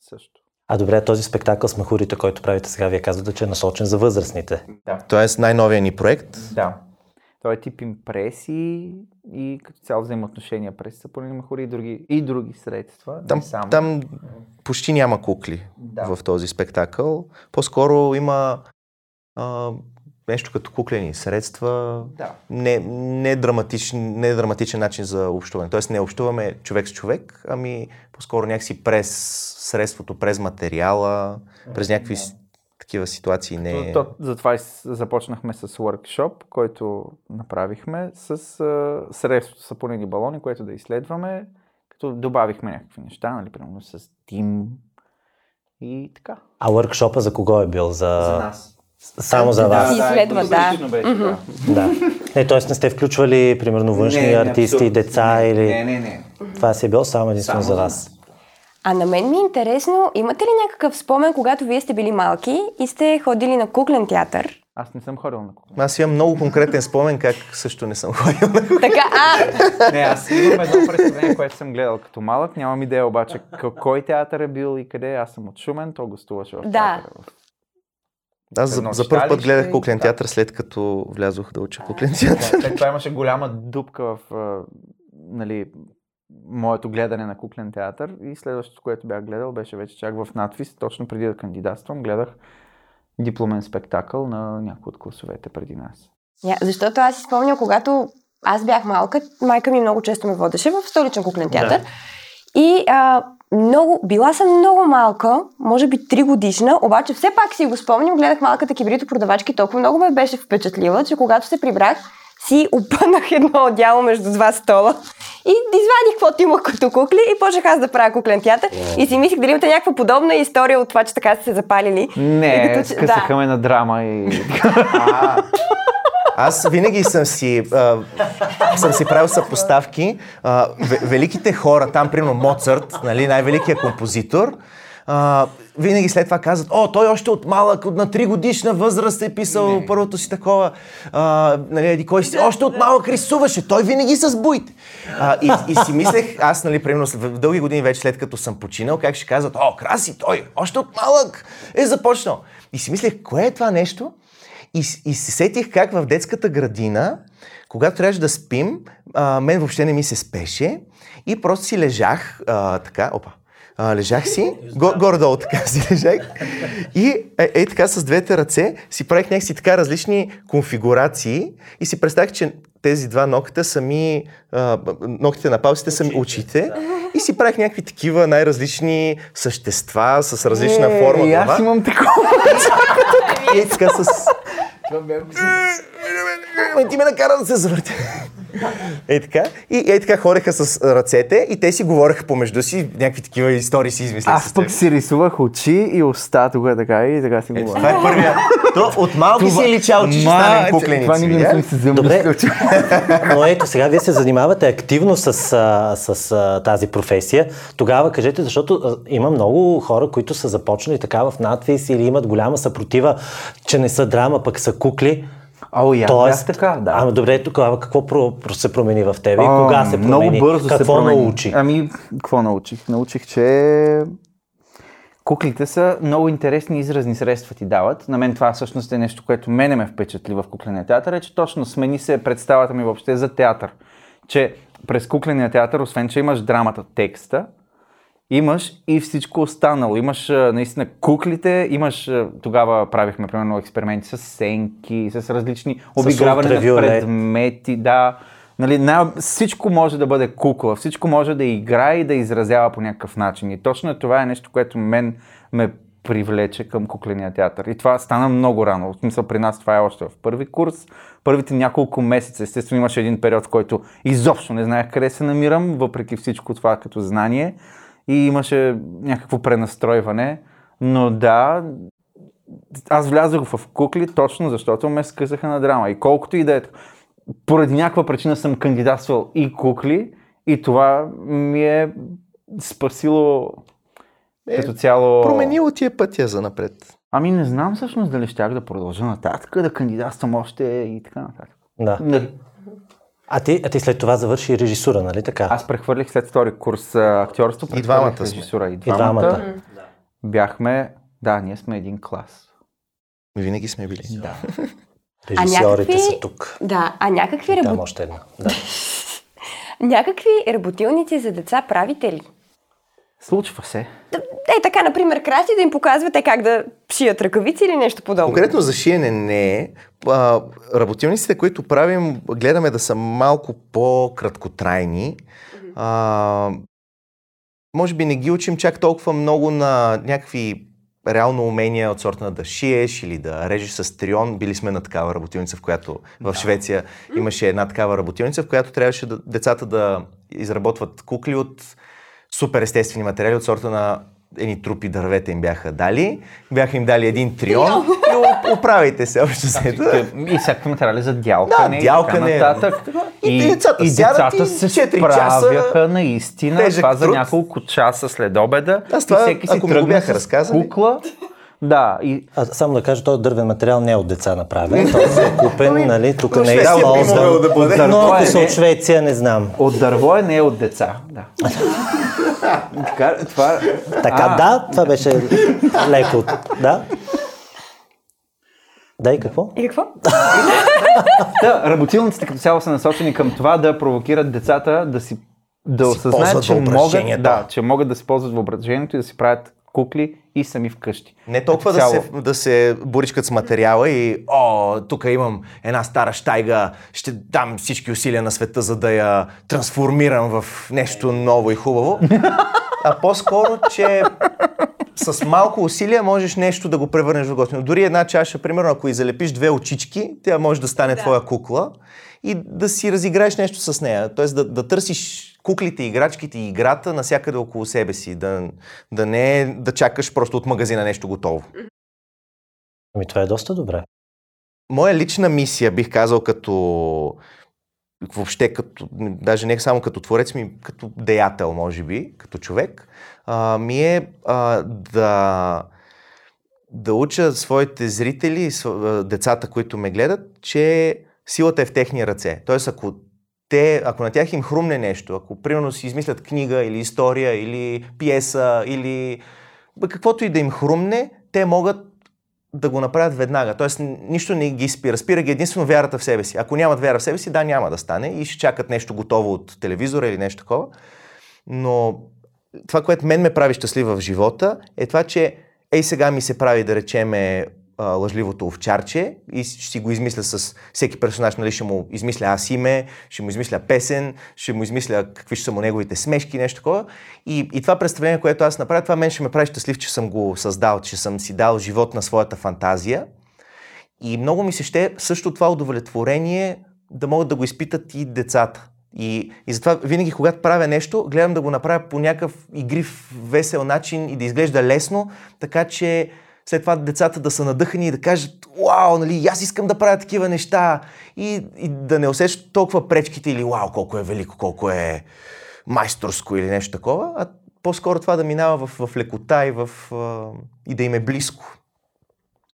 също. А добре, този спектакъл с махурите, който правите сега, вие казвате, че е насочен за възрастните. Да. Тоест най-новия ни проект. Да. Той е тип импресии и като цяло взаимоотношения през сапонени махури и други, и други средства. Там, не само. там почти няма кукли Да. в този спектакъл. По-скоро има а, нещо като куклени средства. Да. Не, не, драматичен, не драматичен начин за общуване. Тоест не общуваме човек с човек, ами по-скоро някакси през средството, през материала, през някакви с- такива ситуации. Не... То, то, затова започнахме с workshop, който направихме с а, средството сапонени балони, което да изследваме, като добавихме някакви неща, нали, примерно с дим и така. А workshopа за кого е бил? За, нас. Само за вас? да. изследва, да. Беше, да. Да. Не, т.е. не сте включвали, примерно, външни Не, не, артисти, абсолютно. деца не, или... Не, не, не. Това си е било само единствено Само за за вас. А на мен ми е интересно, имате ли някакъв спомен, когато вие сте били малки и сте ходили на куклен театър? Аз не съм ходил на кухня. Аз имам много конкретен спомен, как също не съм ходил на Така, а, Не, аз имам едно представление, което съм гледал като малък. Нямам идея обаче кой театър е бил и къде. Аз съм от Шумен, то гостуваше в Да. Аз за, за първ път гледах куклен театър, след като влязох да уча куклен театър. След това имаше голяма дупка в нали, моето гледане на куклен театър и следващото, което бях гледал, беше вече чак в надвис, точно преди да кандидатствам, гледах дипломен спектакъл на някои от класовете преди нас. Я, защото аз си спомням, когато аз бях малка, майка ми много често ме водеше в столичен куклен театър. И а, много, била съм много малка, може би 3 годишна, обаче все пак си го спомням, гледах малката кибрито продавачки, толкова много ме беше впечатлила, че когато се прибрах, си опънах едно отдяло между два стола и извадих каквото имах като кукли и почнах аз да правя куклен театър. И си мислих дали имате някаква подобна история от това, че така сте се запалили. Не, като че- скъсаха ме на драма и... А, аз винаги съм си, а, съм си правил съпоставки. А, ве- великите хора, там, примерно Моцарт, нали, най-великият композитор, а, винаги след това казват, о, той още от малък, от на 3 годишна възраст е писал първото си такова, а, нали, еди кой си, още от малък рисуваше, той винаги с буйте. А, и, и си мислех, аз, нали, примерно, в дълги години вече след като съм починал, как ще казват, о, краси, той още от малък е започнал. И си мислех, кое е това нещо? И, и се сетих как в детската градина, когато трябваше да спим, а, мен въобще не ми се спеше и просто си лежах а, така, опа, а, лежах си, го, горе-долу така си лежах и е, е така с двете ръце си правих някакси така различни конфигурации и си представих, че тези два ногтя са ми, а, ногтите на палците са ми очите и си правих някакви такива най-различни същества с различна форма Е, И глава. аз имам такова. И така с... Ме, ти ме накара да се завъртя. (laughs) Ей така. И ей така хореха с ръцете и те си говореха помежду си, някакви такива истории си измислях. Аз пък си рисувах очи и уста тук така и така си Е, говоря. това е първия. То от малки си е личал, че ще станем кукленици. Това никога не ли? си замислил. (laughs) Но ето, сега вие се занимавате активно с, с тази професия. Тогава кажете, защото има много хора, които са започнали така в надвис или имат голяма съпротива, че не са драма, пък са кукли. О, аз бях така, да. Ама добре, тогава какво про, про, се промени в тебе? А, кога се промени? Много бързо какво се промени. научи? Ами, какво научих? Научих, че куклите са много интересни изразни средства ти дават. На мен това всъщност е нещо, което мене ме впечатли в кукления театър, е, че точно смени се представата ми въобще за театър. Че през кукления театър, освен че имаш драмата, текста, имаш и всичко останало. Имаш наистина куклите, имаш, тогава правихме примерно експерименти с сенки, с различни обиграване на предмети, да. Нали, най- всичко може да бъде кукла, всичко може да играе и да изразява по някакъв начин. И точно това е нещо, което мен ме привлече към кукления театър. И това стана много рано. В смисъл при нас това е още в първи курс. Първите няколко месеца, естествено имаше един период, в който изобщо не знаех къде се намирам, въпреки всичко това като знание. И имаше някакво пренастройване. Но да, аз влязох в кукли точно защото ме скъсаха на драма. И колкото и да е, поради някаква причина съм кандидатствал и кукли и това ми е спасило Е, Като цяло... Променило ти е пътя за напред. Ами не знам всъщност дали щях да продължа нататък, да кандидатствам още и така нататък. Да. Нали? А ти, а ти след това завърши режисура, нали така? Аз прехвърлих след втори курс актьорство, прехвърлих двамата сме. режисура. И И двамата. двамата. Бяхме, да, ние сме един клас. Винаги сме били. Да. (laughs) Режисьорите някакви- са тук. Да, а някакви, Там рабо... още една. (laughs) Да. някакви работилници за деца правите ли? Случва се. Да, Е, така, например, крати да им показвате как да шият ръкавици или нещо подобно. Конкретно за шиене не е. А, Работилниците, които правим, гледаме да са малко по-краткотрайни. А, може би не ги учим чак толкова много на някакви реално умения от сорта на да шиеш или да режеш с трион. Били сме на такава работилница, в която в Швеция имаше една такава работилница, в която трябваше да, децата да изработват кукли от супер естествени материали от сорта на едни трупи дървета им бяха дали. Бяха им дали един трион и оправяйте се общо взето. И всякакви материали за дялкане, Да, дялкане. и така нататък. И децата и децата и се четири часа справяха наистина. Това за няколко часа след обеда. Аз и това, всеки си ако ми го тръгна бяха с разказали. Кукла. Да, и А, само да кажа, този дървен материал не е от деца направен. Той е купен, нали? Тук не е използван. да бъде. Но ако е са от Швеция, не знам. от дърво е, не е от деца. Да. така, това... Така, А, да, това беше леко. Да. Да и какво? И какво? Да, работилниците като цяло са насочени към това да провокират децата да си да осъзнаят, че могат, да, че могат да се ползват въображението и да си правят кукли и сами вкъщи. Не толкова да се, да се боричкат с материала и о, тук имам една стара штайга, ще дам всички усилия на света, за да я трансформирам в нещо ново и хубаво. А по-скоро, че с малко усилия можеш нещо да го превърнеш в готино. Дори една чаша, примерно, ако и залепиш две очички, тя може да стане твоя кукла и да си разиграеш нещо с нея. Тоест да, да търсиш куклите, играчките и играта навсякъде около себе си. Да, да не е да чакаш просто от магазина нещо готово. Ами това е доста добре. Моя лична мисия, бих казал, като въобще като, даже не само като творец, ми като деятел, може би, като човек, а, ми е а, да, да уча своите зрители, децата, които ме гледат, че силата е в техни ръце. Тоест, ако те, ако на тях им хрумне нещо, ако примерно си измислят книга или история или пиеса или каквото и да им хрумне, те могат да го направят веднага. Тоест, нищо не ги спира. Спира ги единствено вярата в себе си. Ако нямат вяра в себе си, да, няма да стане и ще чакат нещо готово от телевизора или нещо такова. Но това, което мен ме прави щастлив в живота, е това, че ей сега ми се прави, да речеме, а, лъжливото овчарче и ще си го измисля с всеки персонаж, нали ще му измисля аз име, ще му измисля песен, ще му измисля какви ще са му неговите смешки, нещо такова. И, и това представление, което аз направя, това мен ще ме прави щастлив, че съм го създал, че съм си дал живот на своята фантазия. И много ми се ще също това удовлетворение да могат да го изпитат и децата. И, и затова винаги, когато правя нещо, гледам да го направя по някакъв игрив, весел начин и да изглежда лесно, така че след това децата да са надъхани и да кажат, вау, нали, аз искам да правя такива неща и, и да не усещат толкова пречките или вау, колко е велико, колко е майсторско или нещо такова, а по-скоро това да минава в, в лекота и, в, и да им е близко.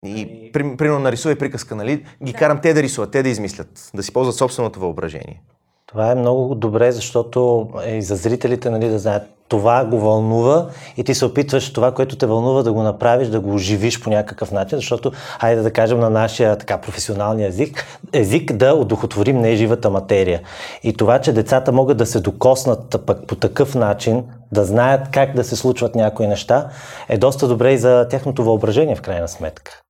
И при- примерно нарисувай приказка, нали? Ги карам те да рисуват, те да измислят, да си ползват собственото въображение. Това е много добре, защото е и за зрителите нали, да знаят това го вълнува и ти се опитваш това, което те вълнува да го направиш, да го оживиш по някакъв начин, защото, хайде да кажем на нашия така професионалния език, език да удохотворим неживата материя. И това, че децата могат да се докоснат пък по такъв начин, да знаят как да се случват някои неща, е доста добре и за тяхното въображение в крайна сметка.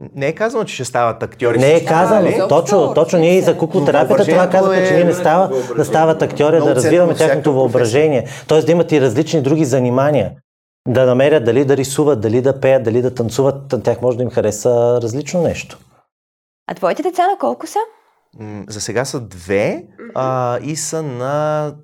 Не е казано, че ще стават актьори. Не е казано. изобщо, Точно, точно ние и за куклотерапията това казахме, че е- ние не става да стават актьори, да развиваме тяхното въображение. Тоест да имат и различни други занимания. Да намерят дали да рисуват, дали да пеят, дали да танцуват. Тях може да им хареса различно нещо. А твоите деца на колко са? За сега са две а, и са на...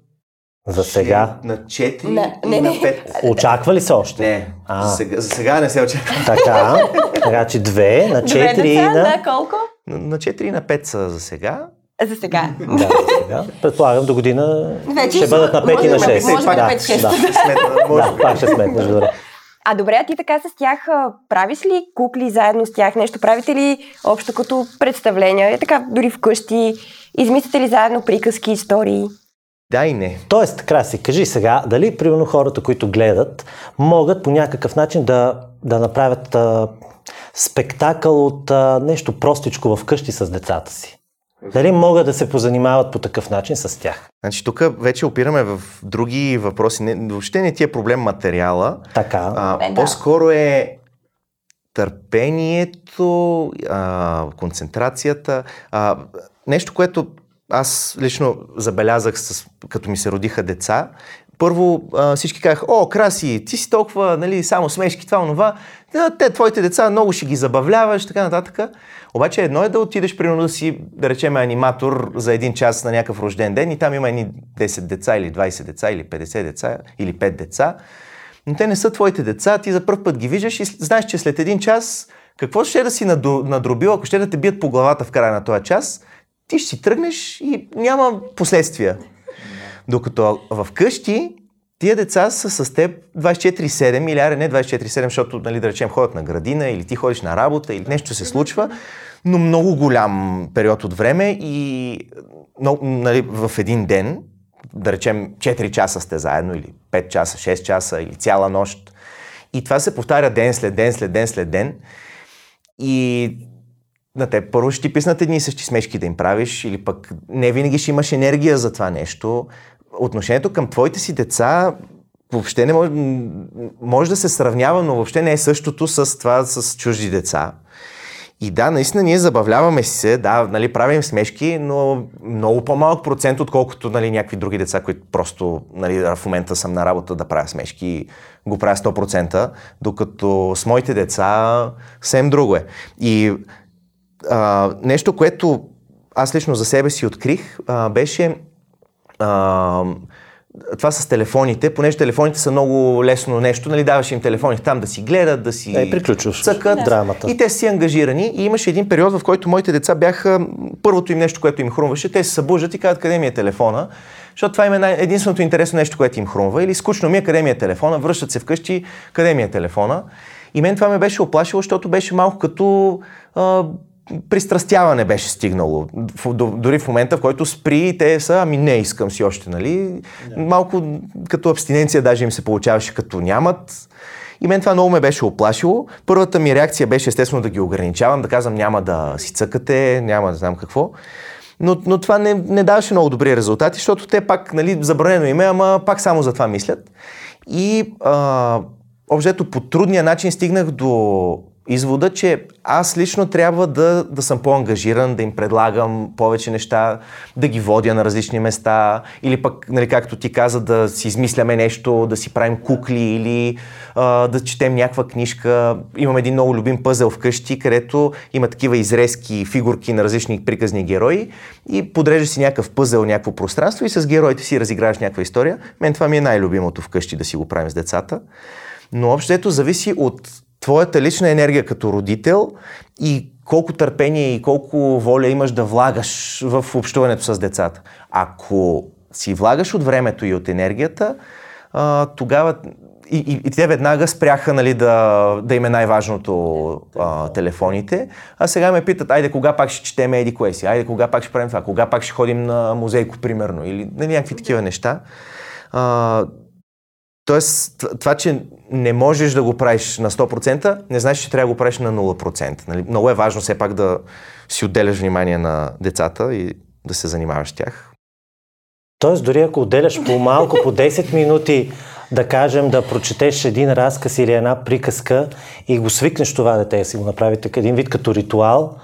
За сега. На четири На- и не, на не. пет. Очаква ли се още? Не, А. за сега, за сега не се очаква. Така, така че две, на Две четири и деца на... на колко? На, на 4 и на 5 са за сега. За сега. Да, за сега. Предполагам до година Вече ще бъдат на 5 и на може би 6. може би да, пет, шест. да. Ще сметна, може Да, би. пак ще сметнеш, добре. А добре, а ти така с тях правиш ли кукли заедно с тях? Нещо правите ли общо като представления? Е така, дори вкъщи? Измисляте ли заедно приказки, истории? Да и не. Тоест, Краси, кажи сега, дали примерно хората, които гледат, могат по някакъв начин да, да направят а, спектакъл от а, нещо простичко в къщи с децата си? Дали могат да се позанимават по такъв начин с тях? Значи тук вече опираме в други въпроси. Не, въобще не ти е проблем материала. Така. А, Бе, да. по-скоро е търпението, а, концентрацията. А, нещо, което аз лично забелязах, с, като ми се родиха деца. Първо а, всички казаха, о, Краси, ти си толкова, нали, само смешки, това, онова. Да, те, твоите деца, много ще ги забавляваш, така нататък. Обаче едно е да отидеш, примерно да си, да речем, аниматор за един час на някакъв рожден ден и там има едни 10 деца или 20 деца или 50 деца или 5 деца. Но те не са твоите деца, ти за първ път ги виждаш и знаеш, че след един час какво ще да си надробил, ако ще да те бият по главата в края на този час, ти ще си тръгнеш и няма последствия. Докато в къщи тия деца са с теб 24-7 или аре не 24-7, защото, нали, да речем, ходят на градина или ти ходиш на работа или нещо се случва, но много голям период от време и много, нали, в един ден, да речем 4 часа сте заедно или 5 часа, 6 часа или цяла нощ. И това се повтаря ден след ден, след ден, след ден. И на те първо ще ти писнат едни и същи смешки да им правиш, или пък не винаги ще имаш енергия за това нещо. Отношението към твоите си деца въобще не може, може да се сравнява, но въобще не е същото с това с чужди деца. И да, наистина ние забавляваме си се, да, нали, правим смешки, но много по-малък процент, отколкото нали, някакви други деца, които просто нали, в момента съм на работа да правя смешки и го правя 100%, докато с моите деца съвсем друго е. И а, нещо, което аз лично за себе си открих, а, беше а, това с телефоните, понеже телефоните са много лесно нещо, нали, даваш им телефоните там да си гледат, да си Е, приключваш цъкат. драмата. И те си ангажирани. И имаше един период, в който моите деца бяха първото им нещо, което им хрумваше. Те се събуждат и казват къде ми е телефона. Защото това им е най- единственото интересно нещо, което им хрумва. Или скучно ми е къде ми е телефона, връщат се вкъщи, къде ми е телефона. И мен това ме беше оплашило, защото беше малко като а, пристрастяване беше стигнало. Дори в момента, в който спри и те са, ами не искам си още, нали? Малко като абстиненция даже им се получаваше като нямат. И мен това много ме беше оплашило. Първата ми реакция беше естествено да ги ограничавам, да казвам няма да си цъкате, няма да знам какво. Но, но това не, не даваше много добри резултати, защото те пак, нали, забранено им е, ама пак само за това мислят. И а, общо по трудния начин стигнах до извода, че аз лично трябва да, да съм по-ангажиран, да им предлагам повече неща, да ги водя на различни места, или пък, нали, както ти каза, да си измисляме нещо, да си правим кукли или а, да четем някаква книжка. Имам един много любим пъзел вкъщи, където има такива изрезки, фигурки на различни приказни герои и подреждаш си някакъв пъзел, някакво пространство и с героите си разиграваш някаква история. Мен това ми е най-любимото вкъщи да си го правим с децата. Но общо ето зависи от твоята лична енергия като родител и колко търпение и колко воля имаш да влагаш в общуването с децата. Ако си влагаш от времето и от енергията, а, тогава и, и, и те веднага спряха нали, да, да им е най-важното а, телефоните, а сега ме питат, айде кога пак ще четеме еди кое си, айде кога пак ще правим това, кога пак ще ходим на музейко, примерно, или нали, някакви такива неща. А, Тоест, това, че не можеш да го правиш на 100%, не значи, че трябва да го правиш на 0%. Нали? Много е важно все пак да си отделяш внимание на децата и да се занимаваш с тях. Тоест, дори ако отделяш по малко, по 10 минути, да кажем, да прочетеш един разказ или една приказка и го свикнеш това дете, си го направите един вид като ритуал,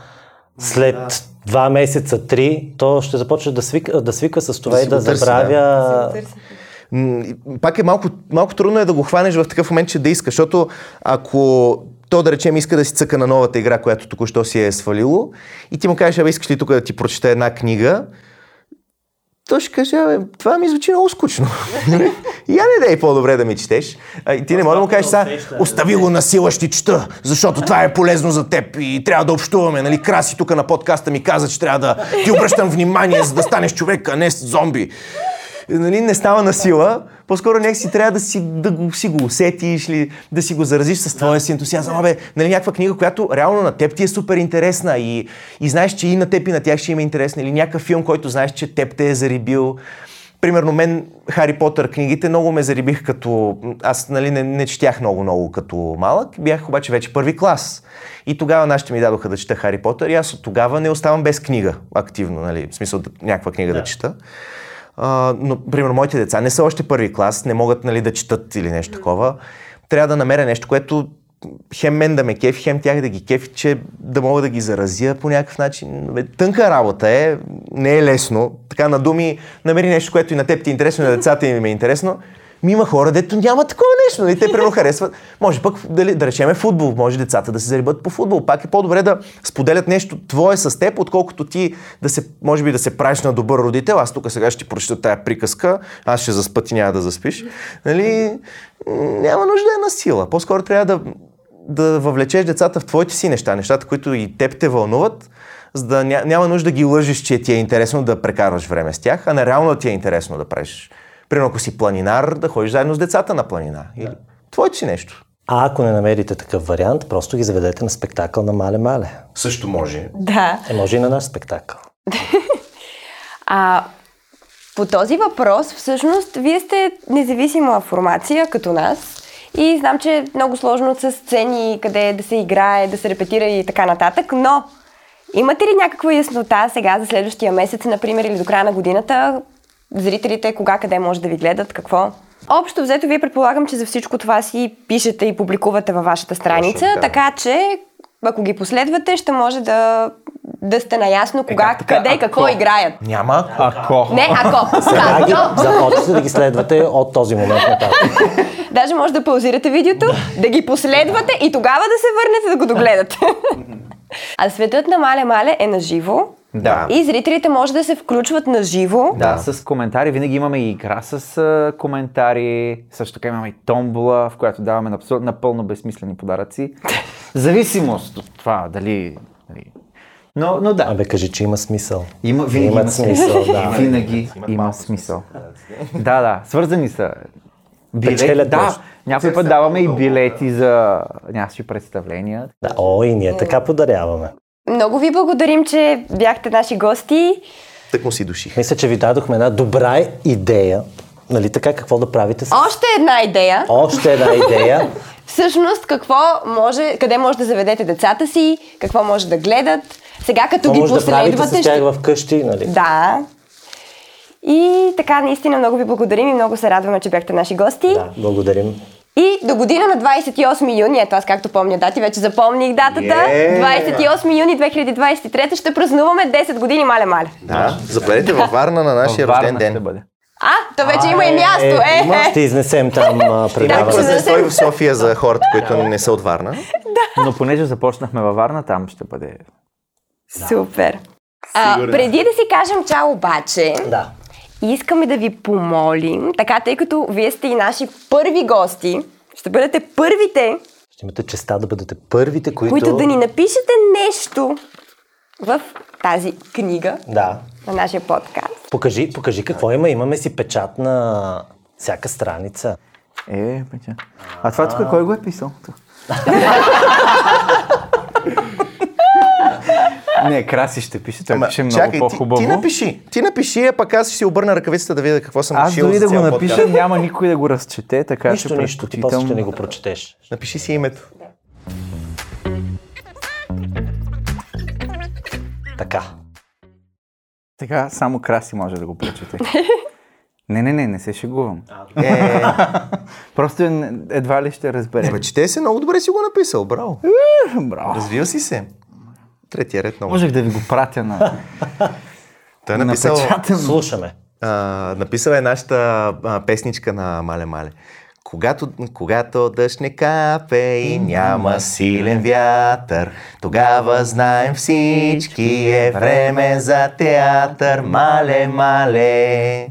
след два месеца, три, то ще започне да свика, да свика с това Да и да търси, забравя... И Пак е малко, малко трудно е да го хванеш в такъв момент, че да искаш, защото ако то да речем иска да си цъка на новата игра, която току-що си е свалило и ти му кажеш, абе искаш ли тук да ти прочета една книга, то ще каже, абе, това ми звучи много скучно. (laughs) Я не дей по-добре да ми четеш. А, и ти не можеш да му кажеш, сега, остави го на сила, ще чета, защото това е полезно за теб и трябва да общуваме. Нали? Краси тук на подкаста ми каза, че трябва да ти обръщам внимание, за да станеш човек, а не зомби. Нали, не става на сила, по-скоро някакси трябва да си, да го, си го усетиш или да си го заразиш с твоя си ентусиазъм. Абе, нали, някаква книга, която реално на теб ти е супер интересна и, и знаеш, че и на теб и на тях ще има интересна. Или някакъв филм, който знаеш, че теб те е зарибил. Примерно мен Хари Потър книгите много ме зарибих като... Аз нали, не, не четях много-много като малък, бях обаче вече първи клас. И тогава нашите ми дадоха да чета Хари Потър и аз от тогава не оставам без книга активно, нали, в смисъл да, някаква книга да, да чета. А, но, примерно, моите деца не са още първи клас, не могат нали, да четат или нещо такова. Трябва да намеря нещо, което хем мен да ме кефи, хем тях да ги кефи, че да мога да ги заразя по някакъв начин. Тънка работа е, не е лесно. Така на думи, намери нещо, което и на теб ти е интересно, и на децата им е интересно. Ми има хора, дето няма такова нещо, нали? Те (laughs) прено харесват. Може пък да, да речеме футбол, може децата да се зарибат по футбол. Пак е по-добре да споделят нещо твое с теб, отколкото ти да се, може би да се правиш на добър родител. Аз тук сега ще ти прочета тая приказка, аз ще заспа, ти няма да заспиш. Нали? Няма нужда е на сила. По-скоро трябва да, да въвлечеш децата в твоите си неща, нещата, които и теб те вълнуват, за да ня, няма нужда да ги лъжиш, че ти е интересно да прекарваш време с тях, а не реално ти е интересно да правиш. Примерно, ако си планинар, да ходиш заедно с децата на планина. Или твоето си нещо. А ако не намерите такъв вариант, просто ги заведете на спектакъл на Мале-Мале. Също може. Да. Е, може и на наш спектакъл. (laughs) А, по този въпрос, всъщност, вие сте независима формация, като нас. И знам, че е много сложно с сцени, къде да се играе, да се репетира и така нататък, но имате ли някаква яснота сега за следващия месец, например, или до края на годината, зрителите кога, къде може да ви гледат, какво? Общо взето, вие предполагам, че за всичко това си пишете и публикувате във вашата страница, Точно така. така че ако ги последвате, ще може да, да сте наясно кога, как така? къде и какво играят. Няма. Ако. Не, ако. (laughs) Сега ги започвате да ги следвате от този момент нататък. (laughs) Даже може да паузирате видеото, да ги последвате и тогава да се върнете да го догледате. (laughs) А светът на Мале Мале е на живо. Да. И зрителите може да се включват на живо. Да, с коментари. Винаги имаме и игра с коментари. Също така имаме и томбола, в която даваме абсолютно напълно безсмислени подаръци. (laughs) Зависимост от това дали... дали... Но, но да. Абе, кажи, че има смисъл. Има, винаги има смисъл, да. (laughs) Винаги има смисъл. Да, да, свързани са. Билети, Печелят да, нещо. някой път даваме и билети за някакви представления. Да, о, и ние така подаряваме. Много ви благодарим, че бяхте наши гости. Так му си душих. Мисля, че ви дадохме една добра идея. Нали така, какво да правите с... Още една идея. Още една идея. (laughs) Всъщност, какво може, къде може да заведете децата си, какво може да гледат. Сега като Това ги може да правите последвате... с тях в къщи, нали? Да. И така, наистина много ви благодарим и много се радваме, че бяхте наши гости. Да, благодарим. И до година на 28 юни, ето аз както помня дати, вече запомних датата, Yeah! 28 юни 2023 ще празнуваме 10 години мале-мале. Да, заповядайте във Варна на нашия рожден Варна ще ден. бъде. А, то вече има и място, е! има. Ще изнесем там а, предаване. празненство и в София за хората, които не са от Варна. Но понеже започнахме във Варна, там ще бъде Супер! А, преди да си кажем чао обаче, Да. Искаме да ви помолим, така тъй като вие сте и наши първи гости, ще бъдете първите, Ще имате честа да бъдете първите, които... които да ни напишете нещо в тази книга Да. на нашия подкаст. Покажи, покажи какво има. Имаме си печат на всяка страница. Е, Петя. А това тук кой го е писал? (laughs) Не, Краси ще пише, той Ама, пише много чакай, ти, по-хубаво. ти напиши. Ти напиши, а пък аз ще си обърна ръкавицата да видя какво съм Аз решил дори за да го напиша, подкаст. няма никой да го разчете, така Нищо, че нищо. Ти после ще не го прочетеш. Напиши си името. Така. Така, само Краси може да го прочете. (laughs) Не, не, не, не се шегувам. Е, Просто е- едва ли ще разбере. бе, чете се, много добре си го написал, браво. Браво. Развива си се. Третия ред много. Можех да ви го пратя на, (laughs) Той е на написал. Слушаме. а, написал е нашата а, песничка на Мале Мале. Когато, когато дъжд не капе и няма силен вятър, тогава знаем всички е време за театър. Мале, мале,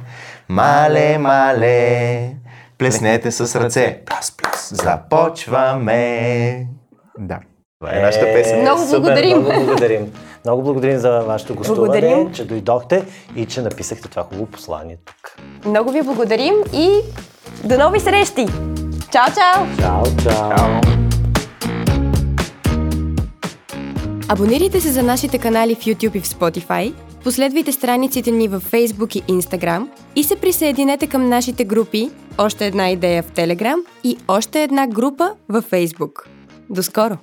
мале, мале, плеснете с ръце. Пляс, пляс, започваме. Да. Това е нашата песен. Много Супер, благодарим. Много благодарим. Много благодарим за вашето гостуване, Благодарим. че дойдохте и че написахте това хубаво послание тук. Много ви благодарим и до нови срещи! Чао, чао! Чао, чао. Чао. Абонирайте се за нашите канали в YouTube и в Spotify, последвайте страниците ни в Facebook и Instagram и се присъединете към нашите групи Още една идея в Telegram и Още една група във Facebook. До скоро!